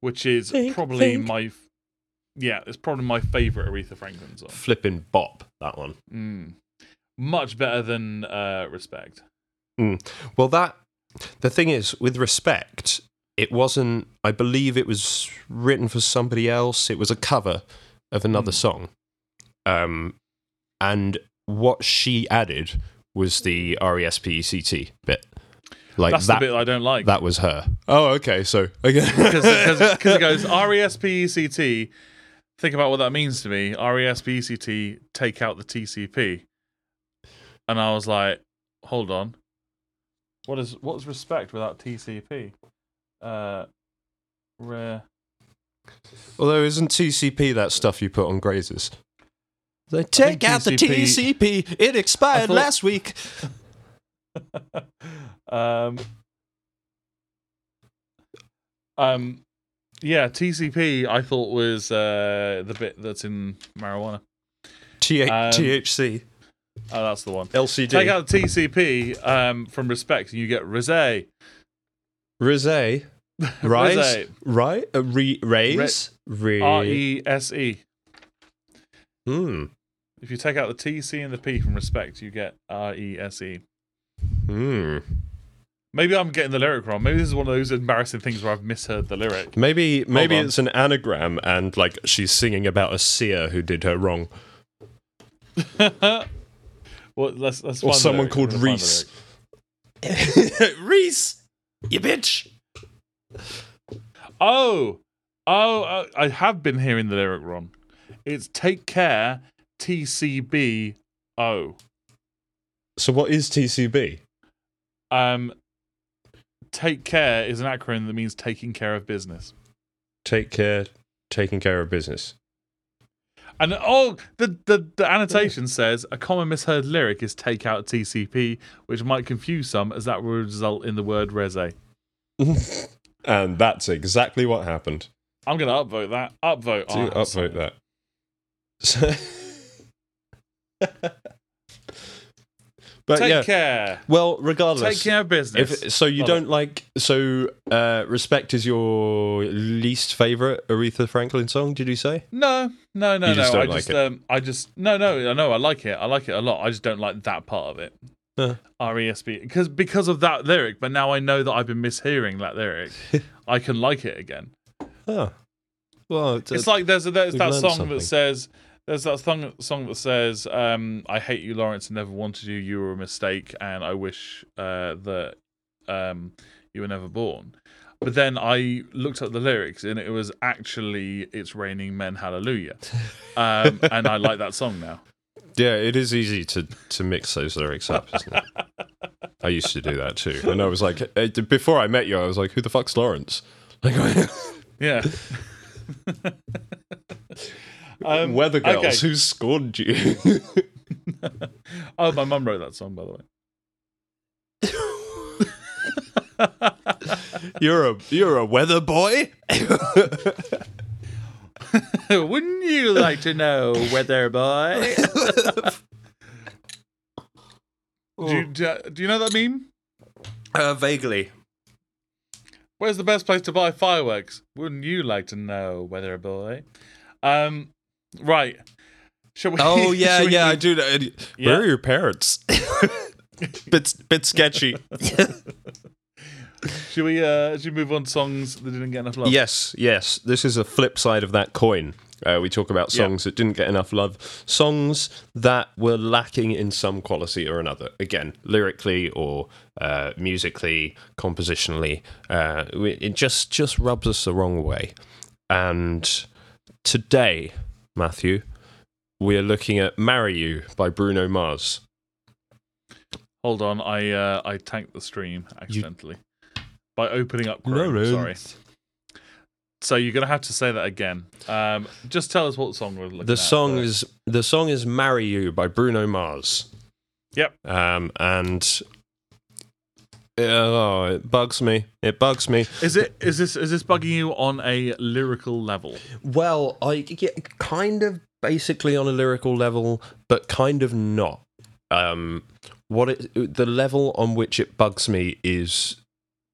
which is Think, probably think. my, f- yeah, it's probably my favorite Aretha Franklin song. flipping bop that one. Mm. Much better than uh, "Respect." Well, that the thing is with respect, it wasn't. I believe it was written for somebody else. It was a cover of another Hmm. song, um, and what she added was the R E S P E C T bit. Like That's that. the bit I don't like. that was her. Oh, okay. So because it goes R E S P E C T. Think about what that means to me. R E S P E C T. Take out the TCP. And I was like, hold on. What is what's respect without TCP? Uh, rare. Although isn't TCP that stuff you put on grazers? They take out the TCP. It expired thought- last week. um. Um. Yeah, TCP. I thought was uh, the bit that's in marijuana. T- Um, THC. Oh, that's the one. LCD. Take out the TCP um, from respect, and you get Rosé. Rosé. Rise. Rosé. Right? Uh, re- raise? Re- R E S E. Hmm. If you take out the T, C, and the P from respect, you get R E S E. Hmm. Maybe I'm getting the lyric wrong. Maybe this is one of those embarrassing things where I've misheard the lyric. Maybe maybe it's an anagram and like she's singing about a seer who did her wrong. well, let's let's Or someone called We'll find the lyric. Reese. Reese! You bitch! Oh, oh, uh, I have been hearing the lyric wrong. It's take care, T C B O. So what is TCB? Um, take care is an acronym that means taking care of business. Take care, taking care of business. And oh, the, the, the annotation says a common misheard lyric is take out TCP, which might confuse some as that will result in the word rese. and that's exactly what happened. I'm going to upvote that. Upvote. Do upvote that. But Take yeah, care. well, regardless, Take care of business. If, so you Hold don't like so uh, respect is your least favorite Aretha Franklin song? Did you say? no, no, no, You no. I like just, it. um, I just, no, no, I know. I like it. I like it a lot. I just don't like that part of it. Huh. R E S B because because of that lyric. But now I know that I've been mishearing that lyric. I can like it again. Oh, well, It's like there's a, there's that song something. that says there's that song song that says um, I hate you, Lawrence. I never wanted you. You were a mistake, and I wish uh, that um, you were never born. But then I looked up the lyrics, and it was actually "It's raining men, hallelujah," um, and I like that song now. yeah, it is easy to to mix those lyrics up, isn't it? I used to do that too, and I was like, uh, before I met you, I was like, who the fuck's Lawrence? Like, Yeah. um, Weather girls, okay. who scorned you? Oh, my mum wrote that song, by the way. you're a you're a weather boy. Wouldn't you like to know, weather boy? do, you, do, do you know that meme? Uh, vaguely. Where's the best place to buy fireworks? Wouldn't you like to know, weather boy? Um, right. Shall we? Oh yeah, we yeah, I do. Yeah. Where are your parents? bit bit sketchy. Should we? Uh, should we move on to songs that didn't get enough love? yes, yes. This is a flip side of that coin. Uh, we talk about Yeah. songs that didn't get enough love, songs that were lacking in some quality or another. Again, lyrically or uh, musically, compositionally, uh, it just just rubs us the wrong way. And today, Matthew, we are looking at "Marry You" by Bruno Mars. Hold on, I uh, I tanked the stream accidentally by opening up Chrome. Sorry. So you're gonna have to say that again. Um, just tell us what song we're looking at. The song first. is the song is "Marry You" by Bruno Mars. Yep. Um, and oh, it bugs me. It bugs me. Is it? Is this? Is this bugging you on a lyrical level? Well, I get kind of basically on a lyrical level, but kind of not. Um, what it the level on which it bugs me is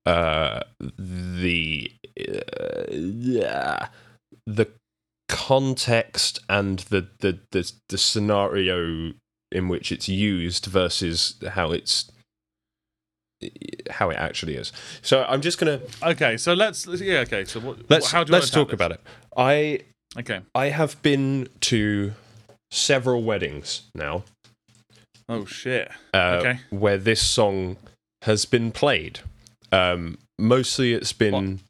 uh, the uh, yeah, the context and the, the the the scenario in which it's used versus how it's how it actually is. So I'm just gonna Okay, so let's. Yeah. Okay. So what? let's how do let's talk about it. I. Okay. I have been to several weddings now Oh shit. uh, Okay. where this song has been played. Um, mostly it's been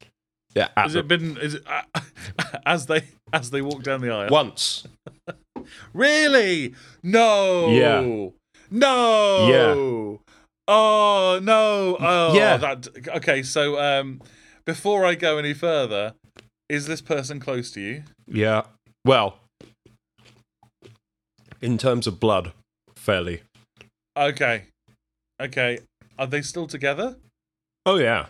yeah, Has the- it been? Is it uh, as they as they walk down the aisle? once. Really? No. Yeah. No. Yeah. Oh no. Oh Yeah. That okay. So um, before I go any further, is this person close to you? Yeah. Well, in terms of blood, fairly. Okay. Okay. Are they still together? Oh yeah.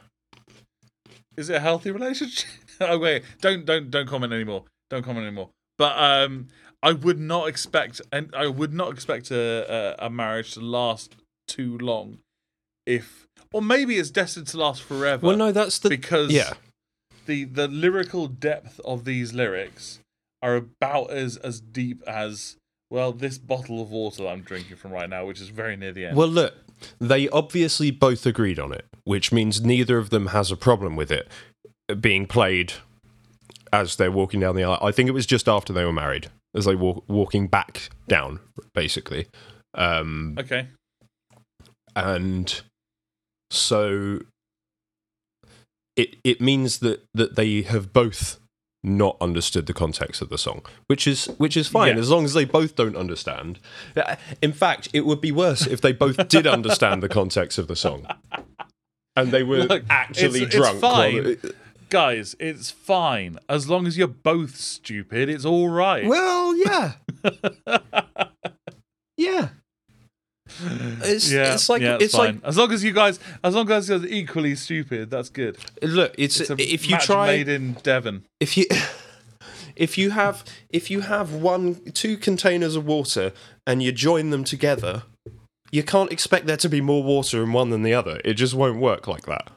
Is it a healthy relationship? oh wait, don't don't don't comment anymore. Don't comment anymore. But um, I would not expect, and I would not expect a, a a marriage to last too long, if or maybe it's destined to last forever. Well, no, that's the because yeah. the the lyrical depth of these lyrics are about as as deep as well this bottle of water that I'm drinking from right now, which is very near the end. Well, look, they obviously both agreed on it, which means neither of them has a problem with it being played as they're walking down the aisle. I think it was just after they were married, as they were walking back down, basically. Um, okay. and so it it means that that they have both not understood the context of the song, which is which is fine Yeah. as long as they both don't understand. In fact, it would be worse if they both did understand the context of the song. And they were Look, actually it's- it's drunk. while- fine. Guys, it's fine as long as you're both stupid. It's all right. Well, yeah. yeah. It's, yeah, it's like yeah, it's fine. like as long as you guys, as long as you guys are equally stupid, that's good. look, it's, It's a if you try made in Devon. if you if you have if you have one two containers of water and you join them together you can't expect there to be more water in one than the other it just won't work like that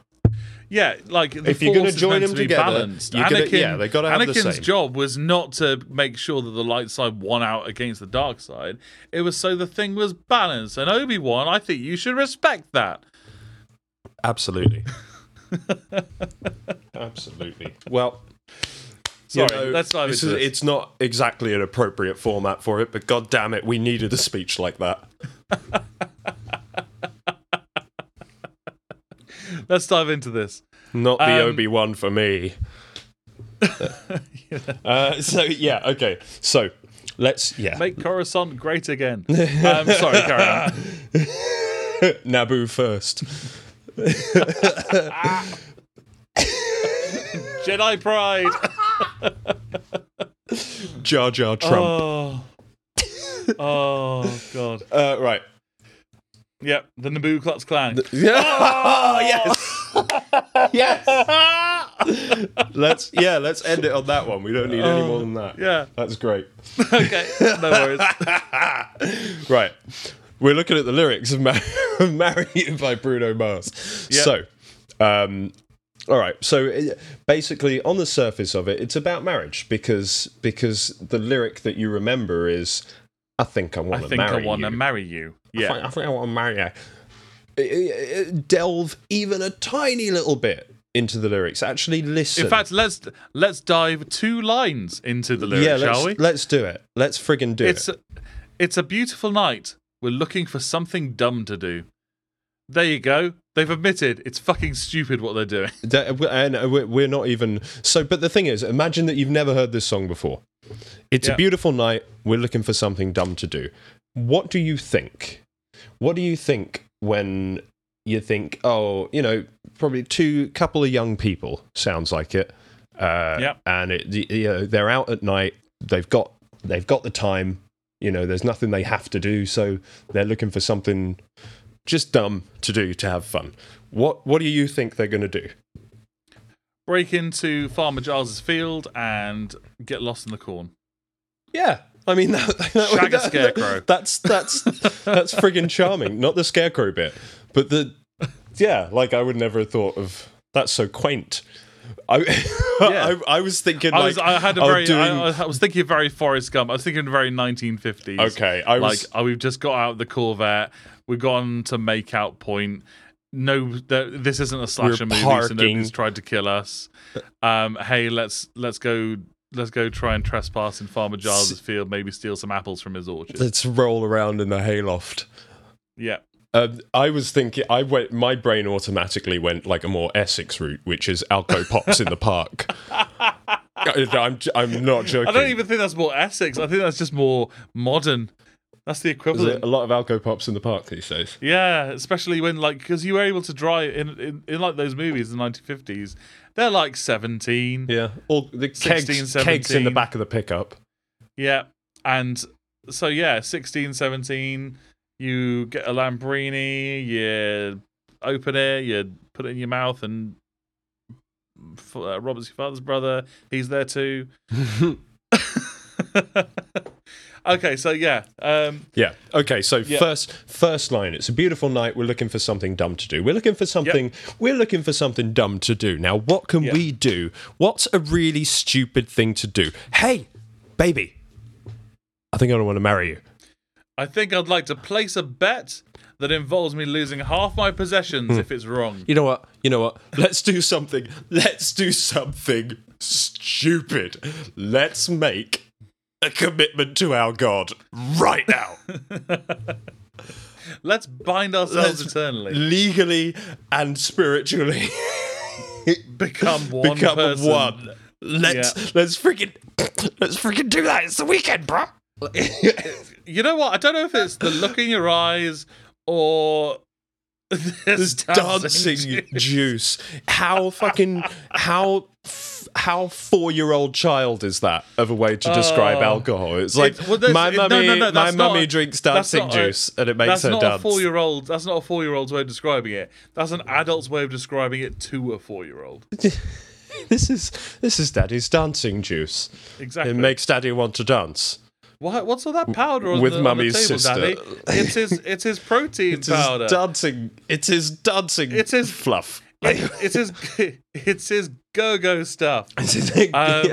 Yeah, like the If you're gonna join meant them to be together, balanced. you're gonna- yeah, they gotta have the Anakin's same. job was not to make sure that the light side won out against the dark side. It was so the thing was balanced. And Obi Wan, I think you should respect that. absolutely absolutely well Sorry, you know, let's dive this into is, it's not exactly an appropriate format for it but god damn it we needed a speech like that Let's dive into this. not the Um, obi-wan for me uh, so yeah okay so let's yeah Make Coruscant great again. Um, sorry, carry on. Naboo first. Jedi Pride. Jar Jar Trump. Oh. oh God. Uh, right. Yep, the Naboo Klux Klan. Yeah. Oh, yes. yes. let's yeah, let's end it on that one. We don't need any more than that. yeah. That's great. Okay, no worries. Right. We're looking at the lyrics of Mar- Marry You by Bruno Mars. Yeah. So, um, all right. So uh, basically, on the surface of it, it's about marriage because because the lyric that you remember is, "I think I I want to think I want to marry you. I think, Yeah. I think I want to marry uh, Delve even a tiny little bit into the lyrics. Actually, listen. In fact, let's let's dive two lines into the lyrics, yeah, let's, shall we? let's do it. Let's friggin' do It's it. a, it's a beautiful night. We're looking for something dumb to do. There you go. They've admitted it's fucking stupid what they're doing. And we're we're not even so. But the thing is, imagine that you've never heard this song before. It's Yeah. a beautiful night. We're looking for something dumb to do. What do you think? What do you think when you think, oh, you know, probably two couple of young people sounds like it. Uh, Yeah. And it, you know, they're out at night. They've got they've got the time. You know, there's nothing they have to do, so they're looking for something just dumb to do to have fun. What What do you think they're going to do? Break into Farmer Giles's field and get lost in the corn. Yeah, I mean that, that, Shag a that- scarecrow. That's that's that's friggin' charming. Not the scarecrow bit, but the yeah. Like I would never have thought of. That's so quaint. I Yeah. I, I was thinking I like was, I had a oh, very, doing- I, I was thinking very Forrest Gump. I was thinking very 1950s. okay. I like was oh, we've just got out of the Corvette. We've gone to make out point. No, th- this isn't a slasher movie, so parking. nobody's tried to kill us. Um, hey, let's let's go let's go try and trespass in Farmer Giles' field. Maybe steal some apples from his orchard. let's roll around in the hayloft. Yeah, Um, I was thinking, I went. My brain automatically went like a more Essex route, which is Alco Pops in the park. I'm, I'm not joking. I don't even think that's more Essex. I think that's just more modern. That's the equivalent. a lot of Alco Pops in the park these days. Yeah, especially when like because you were able to drive in, in in like those movies in the 1950s. They're like 17. Yeah, all the 16, kegs, kegs in the back of the pickup. Yeah. And so yeah, 16, 17, you get a Lambrini, you open it, you put it in your mouth and uh, Robert's your father's brother. He's there too. okay, so yeah. Um Yeah. Okay. So Yeah. first, first line. It's a beautiful night. We're looking for something dumb to do. We're looking for something. We're looking for something dumb to do. Now, what can Yeah. we do? What's a really stupid thing to do? Hey, baby. I think I don't want to marry you. I think I'd like to place a bet that involves me losing half my possessions if it's wrong. You know what? You know what? Let's do something. Let's do something stupid. Let's make a commitment to our God right now. Let's bind ourselves Let's eternally. Legally and spiritually. Become one become person. one. Let's let's freaking let's freaking do that. It's the weekend, bro. You know what? I don't know if it's the look in your eyes or this This dancing juice. How fucking how f- how four year old child is that of a way to describe Oh. alcohol? It's like It's- well, there's- my it- no, mummy no, no, my that's not mummy a- drinks that's dancing not a- juice and it makes That's her not dance. a four-year-old. That's not a four-year-old's way of describing it. That's an adult's way of describing it to a four-year-old. this is this is daddy's dancing juice. Exactly. It makes daddy want to dance. What, what's all that powder on With the, mummy's on the table, sister. Daddy? It's his. It's his protein It's powder. his dancing it's his dancing It's his- fluff. It- it's his. It's his go-go stuff. It's his- Um,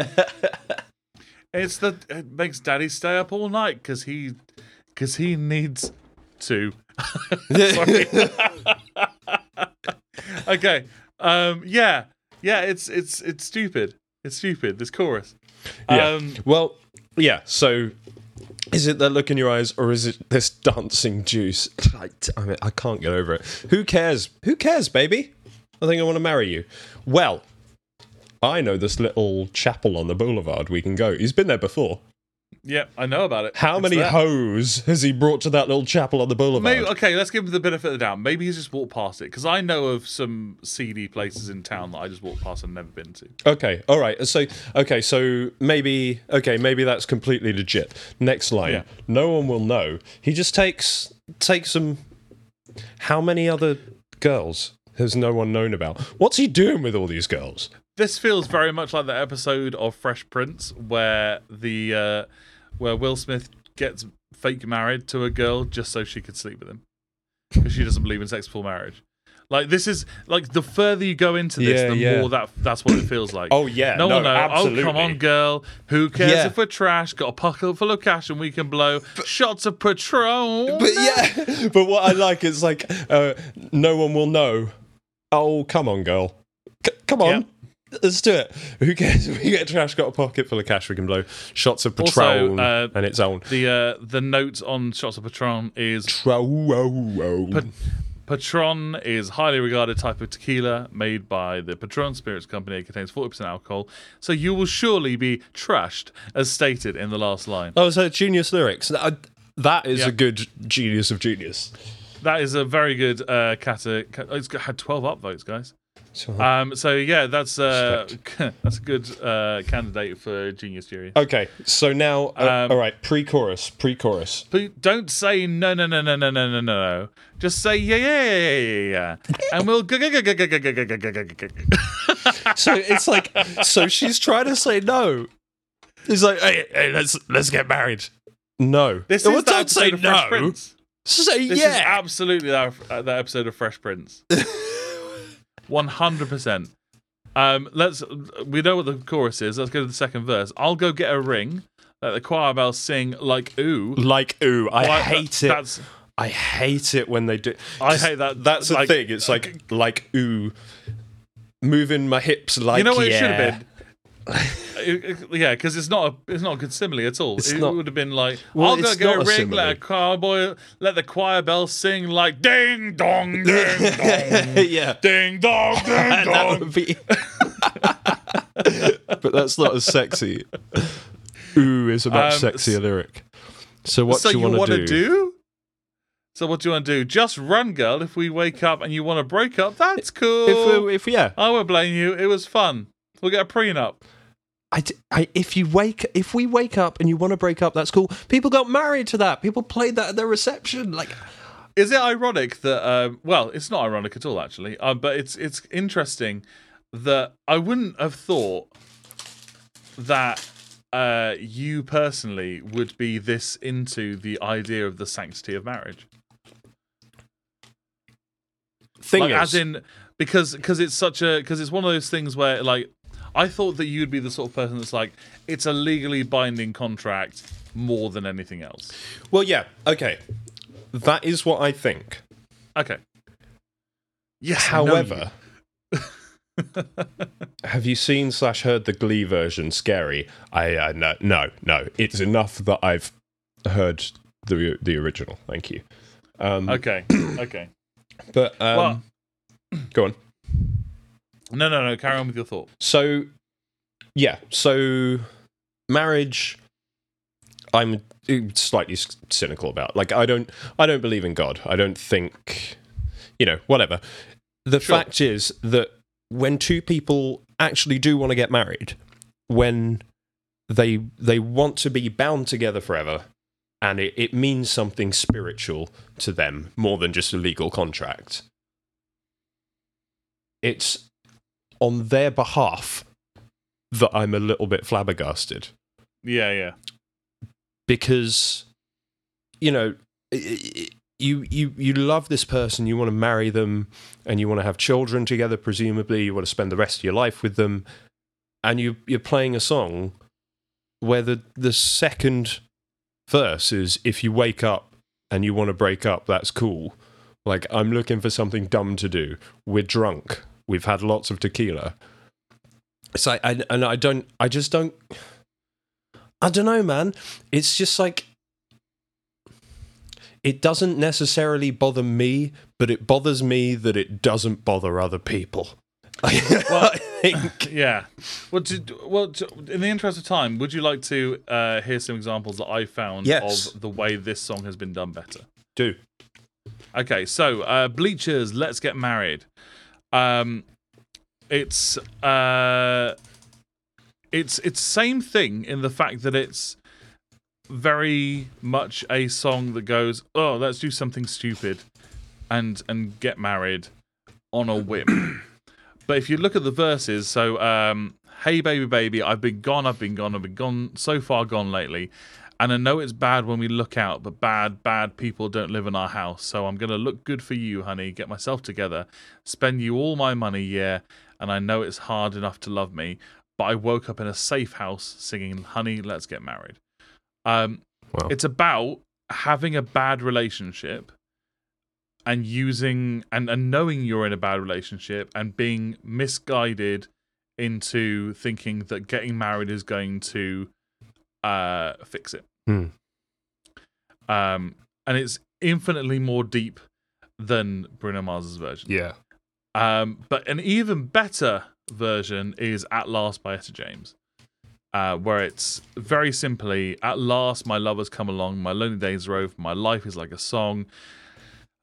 It's the. It makes Daddy stay up all night because he, because he needs to. Okay. Um. Yeah. Yeah. It's it's it's stupid. It's stupid. This chorus. Yeah. Um. Well, yeah. So, is it that look in your eyes, or is it this dancing juice? I, I mean, I can't get over it. Who cares? Who cares, baby? I think I want to marry you. Well, I know this little chapel on the boulevard we can go. He's been there before. Yeah. I know about it. How It's many there. hoes has he brought to that little chapel on the boulevard? Maybe okay. Let's give him the benefit of the doubt. Maybe he's just walked past it because I know of some seedy places in town that I just walked past and never been to. Okay, all right. So, okay, so maybe, okay, maybe that's completely legit. Next line. Yeah. No one will know. He just takes takes some. How many other girls has no one known about? What's he doing with all these girls? this feels very much like the episode of Fresh Prince where the uh, where Will Smith gets fake married to a girl just so she could sleep with him because she doesn't believe in sex before marriage. Like this is like the further you go into this, Yeah, the yeah. more that that's what it feels like. Oh, yeah, no, no, one knows. absolutely. Oh come on, girl. Who cares Yeah. if we're trash? Got a pocket full of cash and we can blow shots of Patron. But yeah, but what I like is like uh, no one will know. Oh, come on, girl. C- come on. Let's do it. Who cares? We get trash, got a pocket full of cash, we can blow shots of Also, Patron uh, and its own. the uh, the note on shots of Patron is Patron. Patron is highly regarded type of tequila made by the Patron Spirits Company. It contains 40% alcohol, so you will surely be trashed, as stated in the last line. Oh, so genius lyrics. That, is Yeah. a good genius of genius that is a very good uh, cata. It's had twelve upvotes, guys. Sure. Um, so yeah, that's uh, that's a good uh, candidate for Genius Jury. Okay, so now, uh, um, all right, pre-chorus, pre-chorus. Don't say no, no, no, no, no, no, no, no. Just say yeah, yeah, yeah, yeah, yeah, yeah, and we'll. so it's like, so she's trying to say no. He's like, hey, hey, let's let's get married. No, this is well, don't say no. Prince. Say This yeah. is absolutely that, uh, that episode of Fresh Prince. One hundred percent. Um, let's. We know what the chorus is. Let's go to the second verse. I'll go get a ring. Let the choir bells sing like ooh. like ooh, I hate that- it. That's I hate it when they do. I hate that- That's the like- thing. It's like like ooh, moving my hips like you know what yeah. it should have been. It- it- yeah, because it's not a it's not a good simile at all. It's it not- would have been like, Well, I'll go get a not a ring, let a cowboy, let the choir bell sing like ding dong, ding dong, yeah. ding dong, ding that dong. would be. but that's not as sexy. Ooh is a much Um, sexier lyric. So what so do you, want wanna to do? So what do you want to do? Just run, girl. If we wake up and you want to break up, that's cool. If, if yeah, I won't blame you. It was fun. We'll get a prenup. I, I- if you wake if we wake up and you want to break up, that's cool. People got married to that. People played that at their reception. Like Is it ironic that? Um, well, it's not ironic at all, actually. Uh, but it's it's interesting that I wouldn't have thought that uh, you personally would be this into the idea of the sanctity of marriage. thing like, is, as in because because it's such a because it's one of those things where like I thought that you'd be the sort of person that's like it's a legally binding contract more than anything else. well, yeah, okay, that is what I think. Okay. Yes. Know you. However, have you seen slash heard the Glee version? Scary. I uh, no no no. It's enough that I've heard the the original. Thank you. Um, Okay. Okay. But um, Well- go on. No, no, no. Carry on with your thought. So yeah. So marriage. I'm slightly cynical about. Like I don't I don't believe in God. I don't think you know whatever. The Sure. fact is that when two people actually do want to get married, when they they want to be bound together forever, and it, it means something spiritual to them more than just a legal contract. It's on their behalf that I'm a little bit flabbergasted. Yeah, yeah. because you know you you you love this person you want to marry them and you want to have children together presumably you want to spend the rest of your life with them and you you're playing a song where the the second verse is if you wake up and you want to break up that's cool. Like i'm looking for something dumb to do. We're drunk we've had lots of tequila it's like I, and i don't i just don't I don't know, man. It's just like it doesn't necessarily bother me, but it bothers me that it doesn't bother other people. I think. Yeah. Well, to, well to, in the interest of time, would you like to uh, hear some examples that I found Yes. of the way this song has been done better? Do Okay, so uh, Bleachers, Let's Get Married. Um, it's uh, it's it's same thing in the fact that it's very much a song that goes, oh, let's do something stupid and and get married on a whim. But if you look at the verses, so um, hey baby baby, I've been gone, I've been gone, I've been gone so far gone lately. And I know it's bad when we look out, but bad, bad people don't live in our house. So I'm gonna look good for you, honey, get myself together, spend you all my money, yeah. And I know it's hard enough to love me, but I woke up in a safe house singing, Honey, let's get married. Um, Wow. It's about having a bad relationship and using and, and knowing you're in a bad relationship and being misguided into thinking that getting married is going to uh, fix it. Hmm. Um, and it's infinitely more deep than Bruno Mars's version. Yeah. Um, but an even better version is At Last by Etta James, uh, where it's very simply At last my love has come along, my lonely days are over, my life is like a song.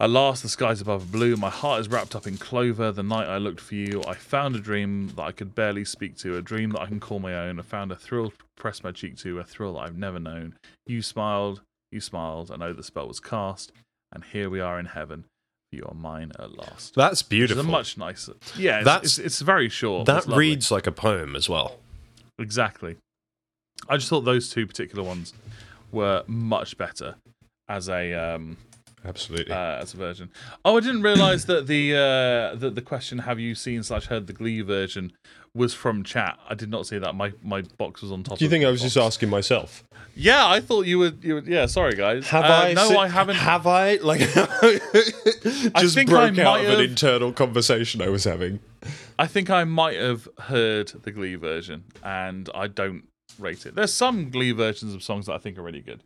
At last the skies above are blue, my heart is wrapped up in clover. The night I looked for you, I found a dream that I could barely speak to, a dream that I can call my own. I found a thrill to press my cheek to, a thrill that I've never known. You smiled, you smiled, I know the spell was cast, and here we are in heaven. You are mine at last. That's beautiful. much nicer. Yeah, it's, That's- it's, it's very short. that reads like a poem as well. exactly. I just thought those two particular ones were much better as a um, Absolutely. uh, as a version. Oh, I didn't realize that the uh, that the question "Have you seen slash heard the Glee version?" was from chat. I did not see that. My my box was on top. Do you think I was just asking myself? Yeah, I thought you would. You would. Yeah, sorry guys. Have Uh, I? No, se- I haven't. Have I? Like, just think broke I out of an internal conversation I was having. I think I might have heard the Glee version, and I don't rate it. There's some Glee versions of songs that I think are really good.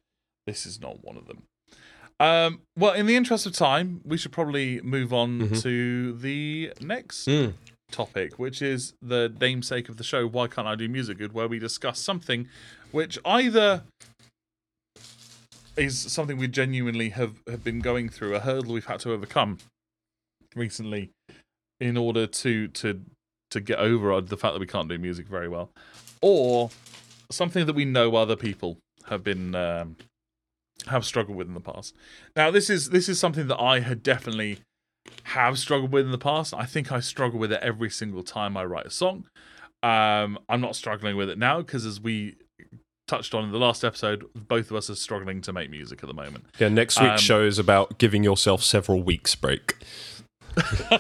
This is not one of them. Um, well, in the interest of time, we should probably move on to the next Mm. topic, which is the namesake of the show, Why Can't I Do Music Good, where we discuss something which either is something we genuinely have, have been going through, a hurdle we've had to overcome recently in order to to to get over the fact that we can't do music very well, or something that we know other people have been um, have struggled with in the past. Now, this is this is something that I had definitely have struggled with in the past. I think I struggle with it every single time I write a song. Um, I'm not struggling with it now because, as we touched on in the last episode, both of us are struggling to make music at the moment. Yeah, next week's Um, show is about giving yourself several weeks break.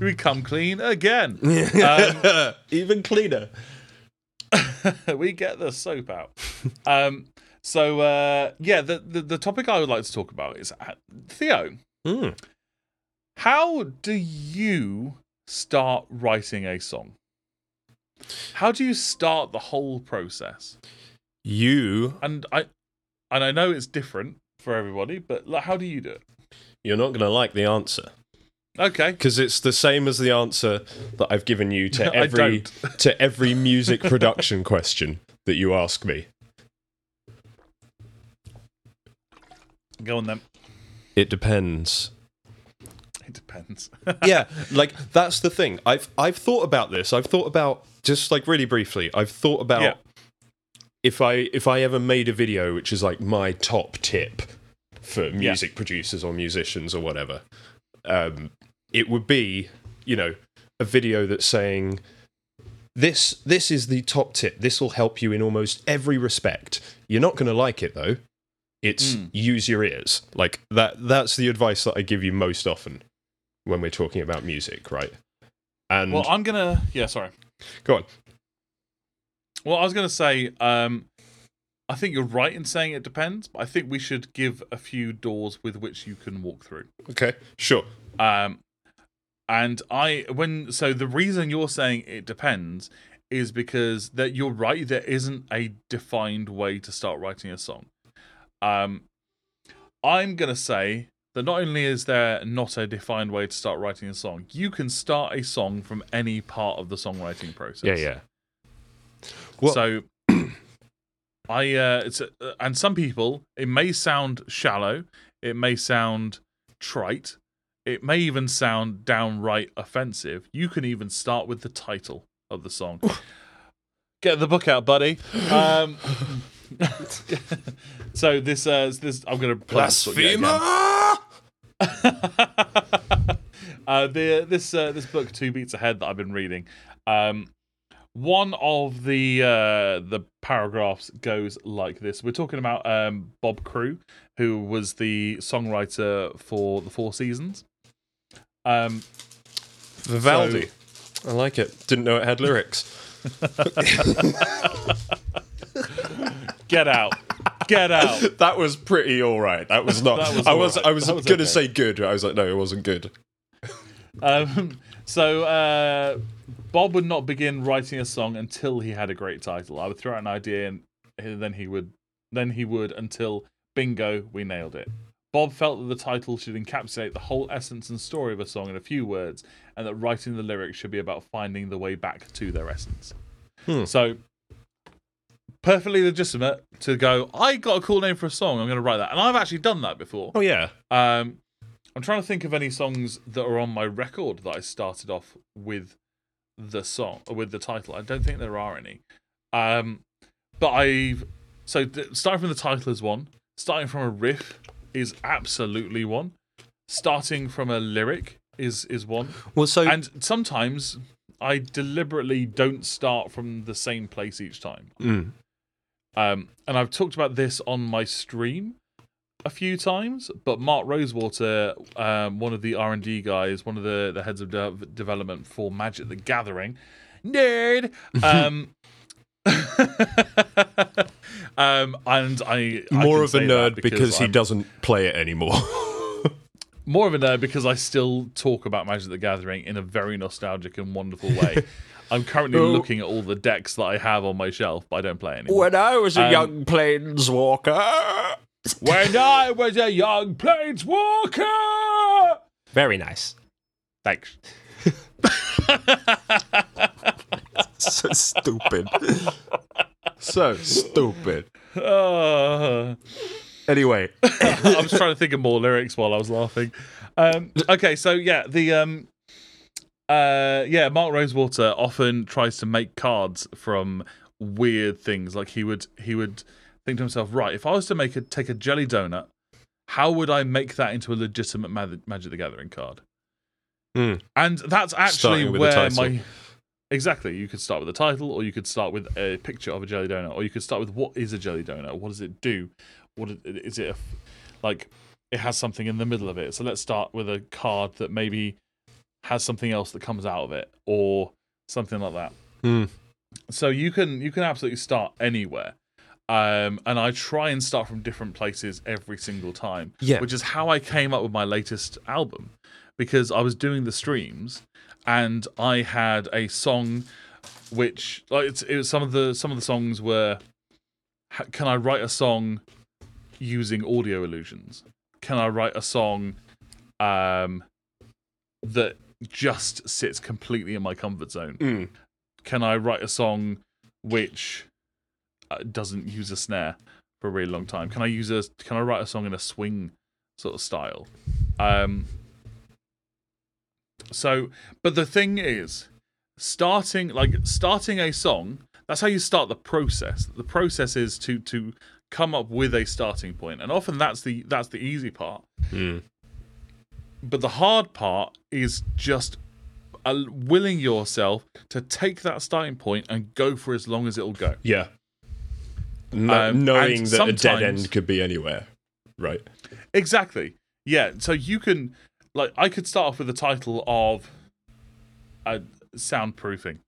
we come clean again. Um, Even cleaner. we get the soap out. Um, so uh, yeah, the, the the topic I would like to talk about is uh, Theo. Mm. How do you start writing a song? How do you start the whole process? You, And I and I know it's different for everybody, but like, how do you do it? you're not going to like the answer Okay. because it's the same as the answer that I've given you to every to every music production question that you ask me. Go on then. It depends. It depends. yeah, like that's the thing. I've I've thought about this. I've thought about just like really briefly. I've thought about Yeah. if I if I ever made a video which is like my top tip for music producers or musicians or whatever. Um, it would be you know a video that's saying this this is the top tip. This will help you in almost every respect. You're not going to like it though. It's Mm. use your ears. Like that that's the advice that I give you most often when we're talking about music, right? And well, I'm gonna. Yeah, sorry. go on. Well, I was going to say, um, I think you're right in saying it depends, but I think we should give a few doors with which you can walk through. Okay, sure. Um, and I, when, so the reason you're saying it depends is because that you're right, there isn't a defined way to start writing a song. Um, I'm going to say that not only is there not a defined way to start writing a song, you can start a song from any part of the songwriting process. Yeah, yeah. Well- so I uh it's uh, and some people it may sound shallow, it may sound trite, it may even sound downright offensive. You can even start with the title of the song. Get the book out, buddy. Um so this uh this I'm going to play this book yet again. Uh, the this uh, this book, Two Beats Ahead, that I've been reading. Um, one of the uh, the paragraphs goes like this. We're talking about um, Bob Crewe, who was the songwriter for the Four Seasons. Um, Vivaldi. I like it. Didn't know it had lyrics. get out, get out. That was pretty all right. That was not. That was I was. right. I was, was gonna okay. say good. I was like, no, it wasn't good. Um, so uh, Bob would not begin writing a song until he had a great title. I would throw out an idea, and then he would, then he would until bingo, we nailed it. Bob felt that the title should encapsulate the whole essence and story of a song in a few words, and that writing the lyrics should be about finding the way back to their essence. Hmm. So, perfectly legitimate to go. I got a cool name for a song. I'm going to write that, and I've actually done that before. Oh yeah. Um, I'm trying to think of any songs that are on my record that I started off with the song with the title. I don't think there are any. Um, but I've so th- starting from the title is one. Starting from a riff is absolutely one. Starting from a lyric is is one. Well, so And sometimes I deliberately don't start from the same place each time. Mm. Um, and I've talked about this on my stream a few times. But Mark Rosewater, um, one of the R and D guys, one of the the heads of de- development for Magic: The Gathering, nerd. Um, um, and I I more of a nerd because, he doesn't play it anymore. more of a nerd because I still talk about Magic: The Gathering in a very nostalgic and wonderful way. I'm currently looking at all the decks that I have on my shelf, but I don't play anymore. When I was a Um, young planeswalker. When I was a young planeswalker. Very nice. Thanks. So stupid. so stupid. Uh, Anyway, I was trying to think of more lyrics while I was laughing. Um, okay, so yeah, the um, uh, yeah, Mark Rosewater often tries to make cards from weird things. Like he would he would think to himself, right, if I was to make a take a jelly donut, how would I make that into a legitimate Ma- Magic the Gathering card? Hmm. And that's actually Starting with the where my exactly. You could start with the title, or you could start with a picture of a jelly donut, or you could start with what is a jelly donut? What does it do? What is- it? A, like it has something in the middle of it. So let's start with a card that maybe has something else that comes out of it, or something like that. Hmm. So you can you can absolutely start anywhere. Um, and I try and start from different places every single time. Yeah. Which is how I came up with my latest album. Because I was doing the streams and I had a song which like it's, it was some of the some of the songs were can I write a song using audio illusions? Can I write a song um that just sits completely in my comfort zone? Mm. can I write a song which uh, doesn't use a snare for a really long time? Can I use a can I write a song in a swing sort of style? Um so but the thing is starting like starting a song that's how you start the process. The process is to to come up with a starting point and often that's the that's the easy part Mm. But the hard part is just uh, willing yourself to take that starting point and go for as long as it'll go. yeah. No, Um, knowing that a dead end could be anywhere, right? Exactly. Yeah. So you can, like, I could start off with the title of uh, soundproofing.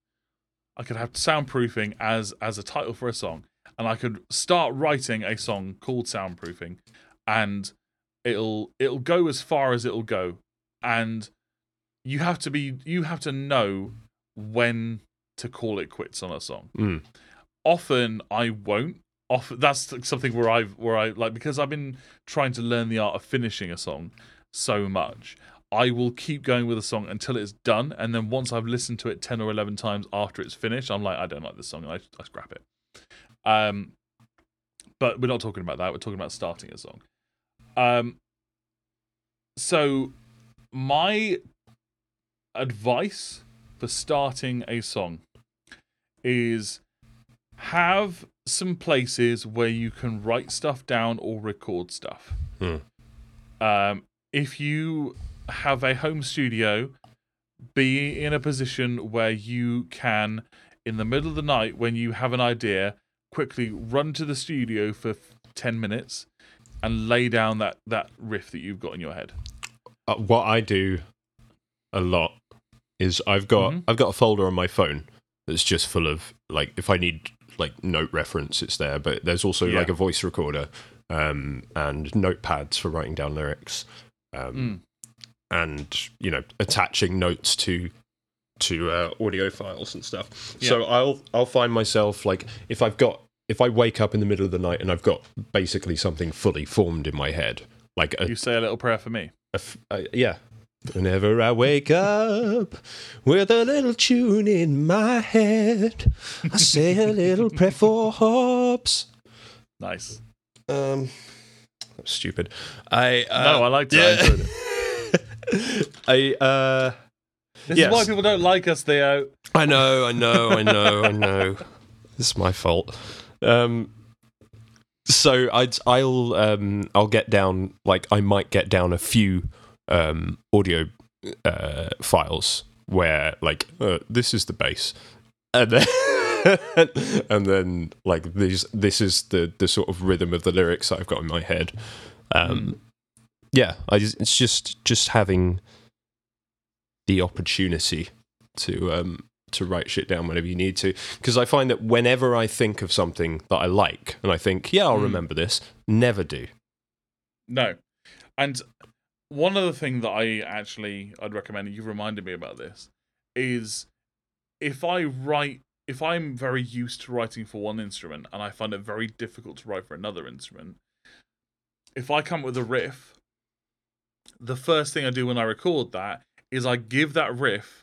I could have soundproofing as as a title for a song, and I could start writing a song called soundproofing, and it'll it'll go as far as it'll go, and you have to be you have to know when to call it quits on a song. Mm. Often I won't. Often that's something where I've where I like because I've been trying to learn the art of finishing a song so much. I will keep going with a song until it's done, and then once I've listened to it ten or eleven times after it's finished, I'm like, I don't like this song, and I, I scrap it. Um, but we're not talking about that. We're talking about starting a song. Um, so my advice for starting a song is have some places where you can write stuff down or record stuff. Hmm. Um, if you have a home studio be in a position where you can, in the middle of the night, when you have an idea, quickly run to the studio for 10 minutes and lay down that, that riff that you've got in your head. Uh, what I do a lot is I've got Mhm. I've got a folder on my phone that's just full of like if I need like note reference, it's there. But there's also Yeah. like a voice recorder um, and notepads for writing down lyrics, um, Mm. and you know attaching notes to to uh, audio files and stuff. So I'll I'll find myself like if I've got if I wake up in the middle of the night and I've got basically something fully formed in my head, like a You say a little prayer for me. a uh, yeah. Whenever I wake up with a little tune in my head, I say a little prayer for hops. Nice. Um, stupid. I uh, no, I liked it. I enjoyed it. I uh, This Yes. is why people don't like us, Theo. I know, I know, I know, I know. It's my fault. Um, so I'd, I'll, um, I'll get down. Like I might get down a few um, audio uh, files where, like, uh, this is the bass, and then, and then, like, these, this is the the sort of rhythm of the lyrics that I've got in my head. Um, Yeah, I just, it's just just having the opportunity to um to write shit down whenever you need to because i find that whenever i think of something that i like and i think yeah i'll Mm. remember this never do No. And one other thing that I actually I'd recommend, and you've reminded me about this, is if I write if I'm very used to writing for one instrument and I find it very difficult to write for another instrument, if I come up with a riff, the first thing I do when I record that is I give that riff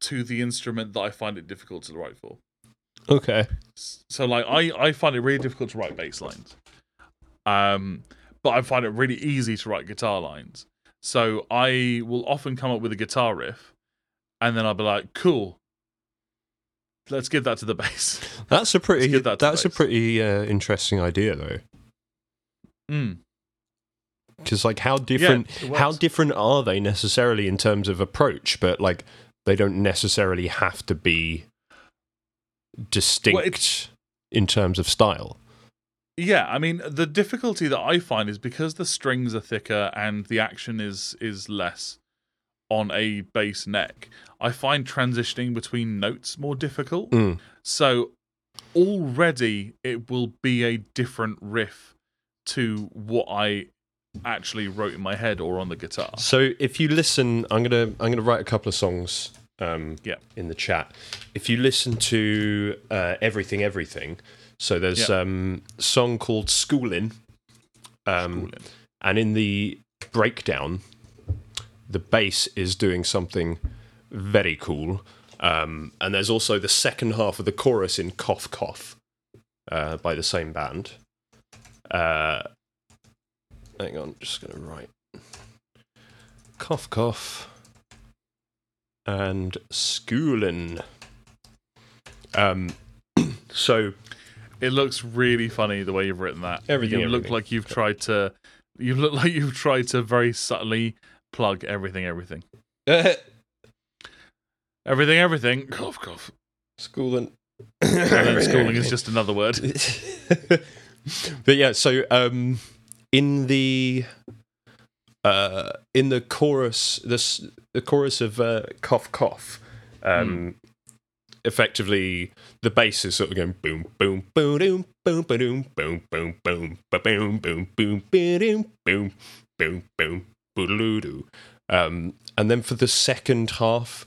to the instrument that I find it difficult to write for. okay So like I I find it really difficult to write bass lines. Um but I find it really easy to write guitar lines. So I will often come up with a guitar riff and then I'll be like, "Cool. Let's give that to the bass." that's a pretty that that's a pretty uh, interesting idea though Mm. because like how different it how different are they necessarily in terms of approach but like they don't necessarily have to be distinct it's- in terms of style Yeah, I mean, the difficulty that I find is because the strings are thicker and the action is is less on a bass neck. I find transitioning between notes more difficult. Mm. So already it will be a different riff to what I actually wrote in my head or on the guitar. So if you listen, I'm gonna I'm gonna write a couple of songs um, Yeah. in the chat. If you listen to uh, everything, everything. So there's Yeah. um, a song called "Schoolin'," um, Schooling. and in the breakdown, the bass is doing something very cool. Um, and there's also the second half of the chorus in "Cough Cough" uh, by the same band. Uh, hang on, just gonna write cough cough and schooling. Um, so It looks really funny the way you've written that. Everything, You look everything. like you've tried to. You look like you've tried to very subtly plug everything, everything, everything, everything. Cough, cough. Schooling. And then schooling is just another word. but yeah, so um, in the uh, in the chorus, this the chorus of uh, cough cough, um, effectively the bass is sort of going boom boom boom boom boom boom boom boom boom boom boom boom boom boom boom boom boom boom um, and then for the second half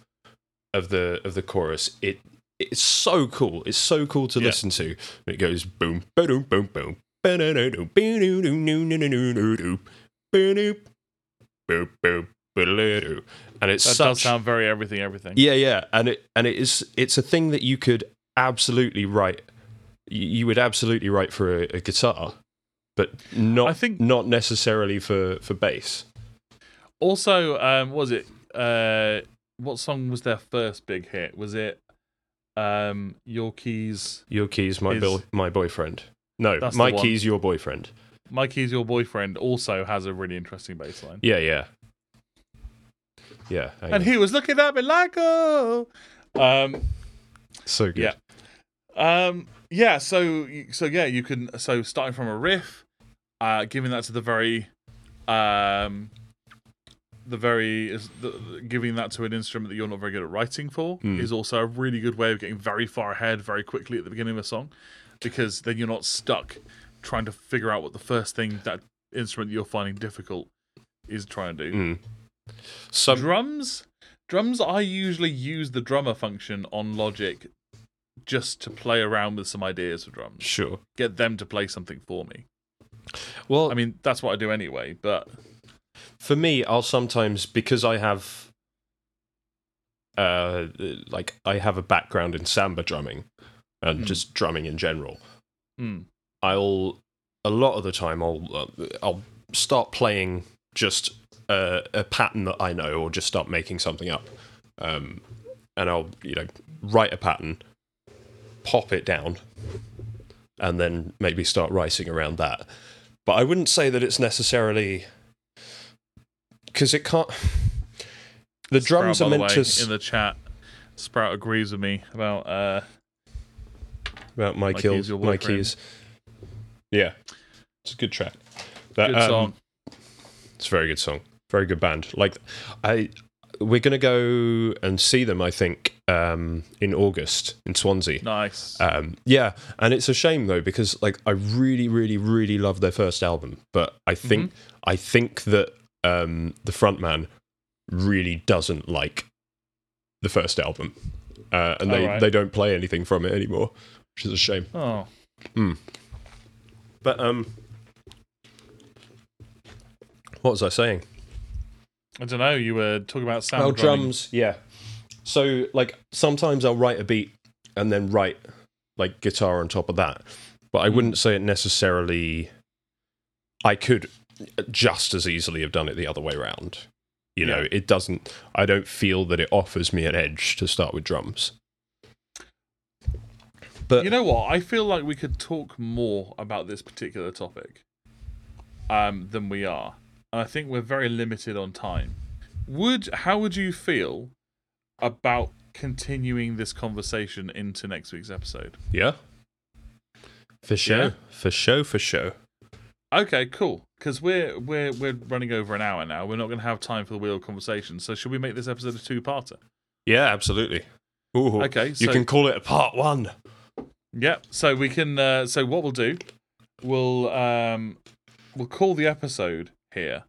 of the of the chorus, it it's so cool. It's so cool to Yeah. listen to. It goes boom, boom, boom, boom, and it's That such does sound very everything, everything. yeah, yeah, and it and it is it's a thing that you could absolutely write. You would absolutely write for a, a guitar, but not I think- not necessarily for for bass. Also, um, what was it? Uh, what song was their first big hit? Was it um, Your Keys? Your keys, my Is- bill, my boyfriend. No, That's the my one. keys, your boyfriend. My Keys, Your Boyfriend also has a really interesting bass line. Yeah, yeah. Yeah, And on. he was looking at me like, oh. Um, so good. Yeah. Um, yeah. So, so yeah, you can. So, starting from a riff, uh, giving that to the very, um, the very, is the, giving that to an instrument that you're not very good at writing for Hmm. is also a really good way of getting very far ahead very quickly at the beginning of a song, because then you're not stuck trying to figure out what the first thing that instrument you're finding difficult is trying to do. Mm. Some Drums, drums. I usually use the drummer function on Logic just to play around with some ideas for drums, sure. get them to play something for me. Well, I mean, that's what I do anyway. But for me, I'll sometimes because I have, uh, like I have a background in samba drumming and Hmm. just drumming in general. mm, I'll a lot of the time I'll uh, I'll start playing just a, a pattern that I know, or just start making something up, um, and I'll you know write a pattern, pop it down, and then maybe start writing around that. But I wouldn't say that it's necessarily because it can't. The drums Sprout, are meant way, to in the chat. Sprout agrees with me about uh, about my My kills, Keys, my keys. Yeah, it's a good track. But, good um, song. It's a very good song. Very good band. Like I we're gonna go and see them, I think, um, in August in Swansea. Nice. Um, yeah, and it's a shame though because like I really, really, really love their first album, but I think Mm-hmm. I think that um, the frontman really doesn't like the first album, uh, and they Alright. they don't play anything from it anymore, which is a shame. oh, Hmm. But um, what was I saying? I don't know. You were talking about sound Oh, drumming. drums, yeah. So, like, sometimes I'll write a beat and then write like guitar on top of that, but I wouldn't say it necessarily. I could just as easily have done it the other way around. You know, Yeah. it doesn't. I don't feel that it offers me an edge to start with drums. But You know what? I feel like we could talk more about this particular topic um, than we are, and I think we're very limited on time. Would how would you feel about continuing this conversation into next week's episode? yeah, for sure, Yeah. for sure, for sure. Okay, cool. Because we're we're we're running over an hour now. We're not going to have time for the wheel conversation. So should we make this episode a two-parter? Yeah, absolutely. Ooh, Okay, you so- can call it a part one. Yeah. So we can. Uh, so what we'll do, we'll um, we'll call the episode here.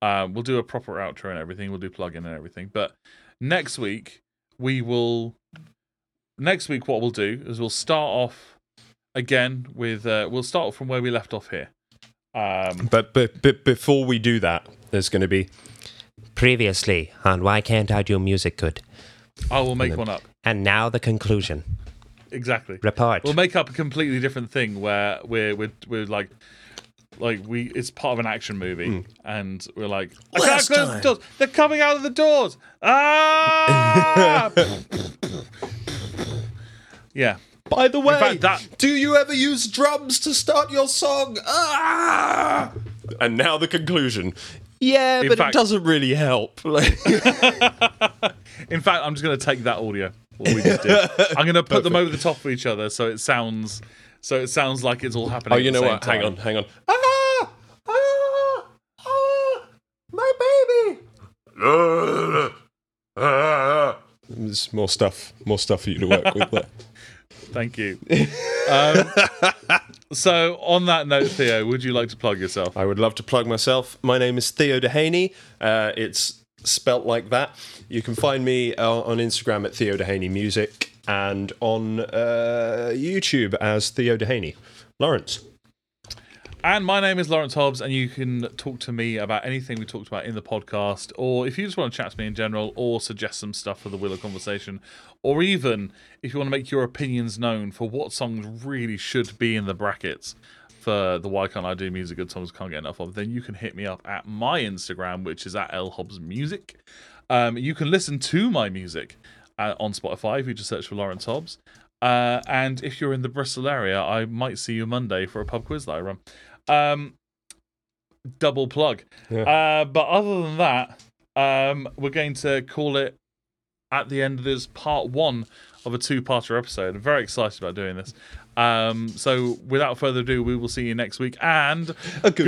Um, we'll do a proper outro and everything. We'll do plug-in and everything. But next week we will. Next week, what we'll do is we'll start off again with. Uh, we'll start off from where we left off here. Um, But, but but before we do that, there's going to be Previously on Why Can't I Do Music Good? I will make one up. And now the conclusion. Exactly. Report. We'll make up a completely different thing where we're we're, we're like like we it's part of an action movie and we're like I can't Last close the doors. They're coming out of the doors. Ah! yeah. By the way, fact, that- do you ever use drums to start your song? Ah! And now the conclusion. Yeah, In but fact- it doesn't really help. Like, In fact, I'm just going to take that audio. What we just did. I'm going to put them over the top of each other so it sounds so it sounds like it's all happening. oh, you know what? Hang on, hang on. Ah! Ah! Ah! My baby! Ah! There's more stuff, more stuff for you to work with there. Thank you. um, so, on that note, Theo, would you like to plug yourself? I would love to plug myself. My name is Theo Dehaney. Uh, it's spelt like that. You can find me uh, on Instagram at Theo Dehaney Music and on uh, YouTube as Theo Dehaney. Lawrence. And my name is Lawrence Hobbs, and you can talk to me about anything we talked about in the podcast, or if you just want to chat to me in general, or suggest some stuff for the of Conversation, or even if you want to make your opinions known for what songs really should be in the brackets for the Why Can't I Do Music Good Songs Can't Get Enough of, then you can hit me up at my Instagram, which is at L Hobbs Music. Um, you can listen to my music uh, on Spotify if you just search for Lawrence Hobbs. Uh, and if you're in the Bristol area, I might see you Monday for a pub quiz that I run. Um, double plug. Yeah. Uh, but other than that, um, we're going to call it at the end of this part one of a two-parter episode. I'm very excited about doing this. Um, so without further ado, we will see you next week and A good-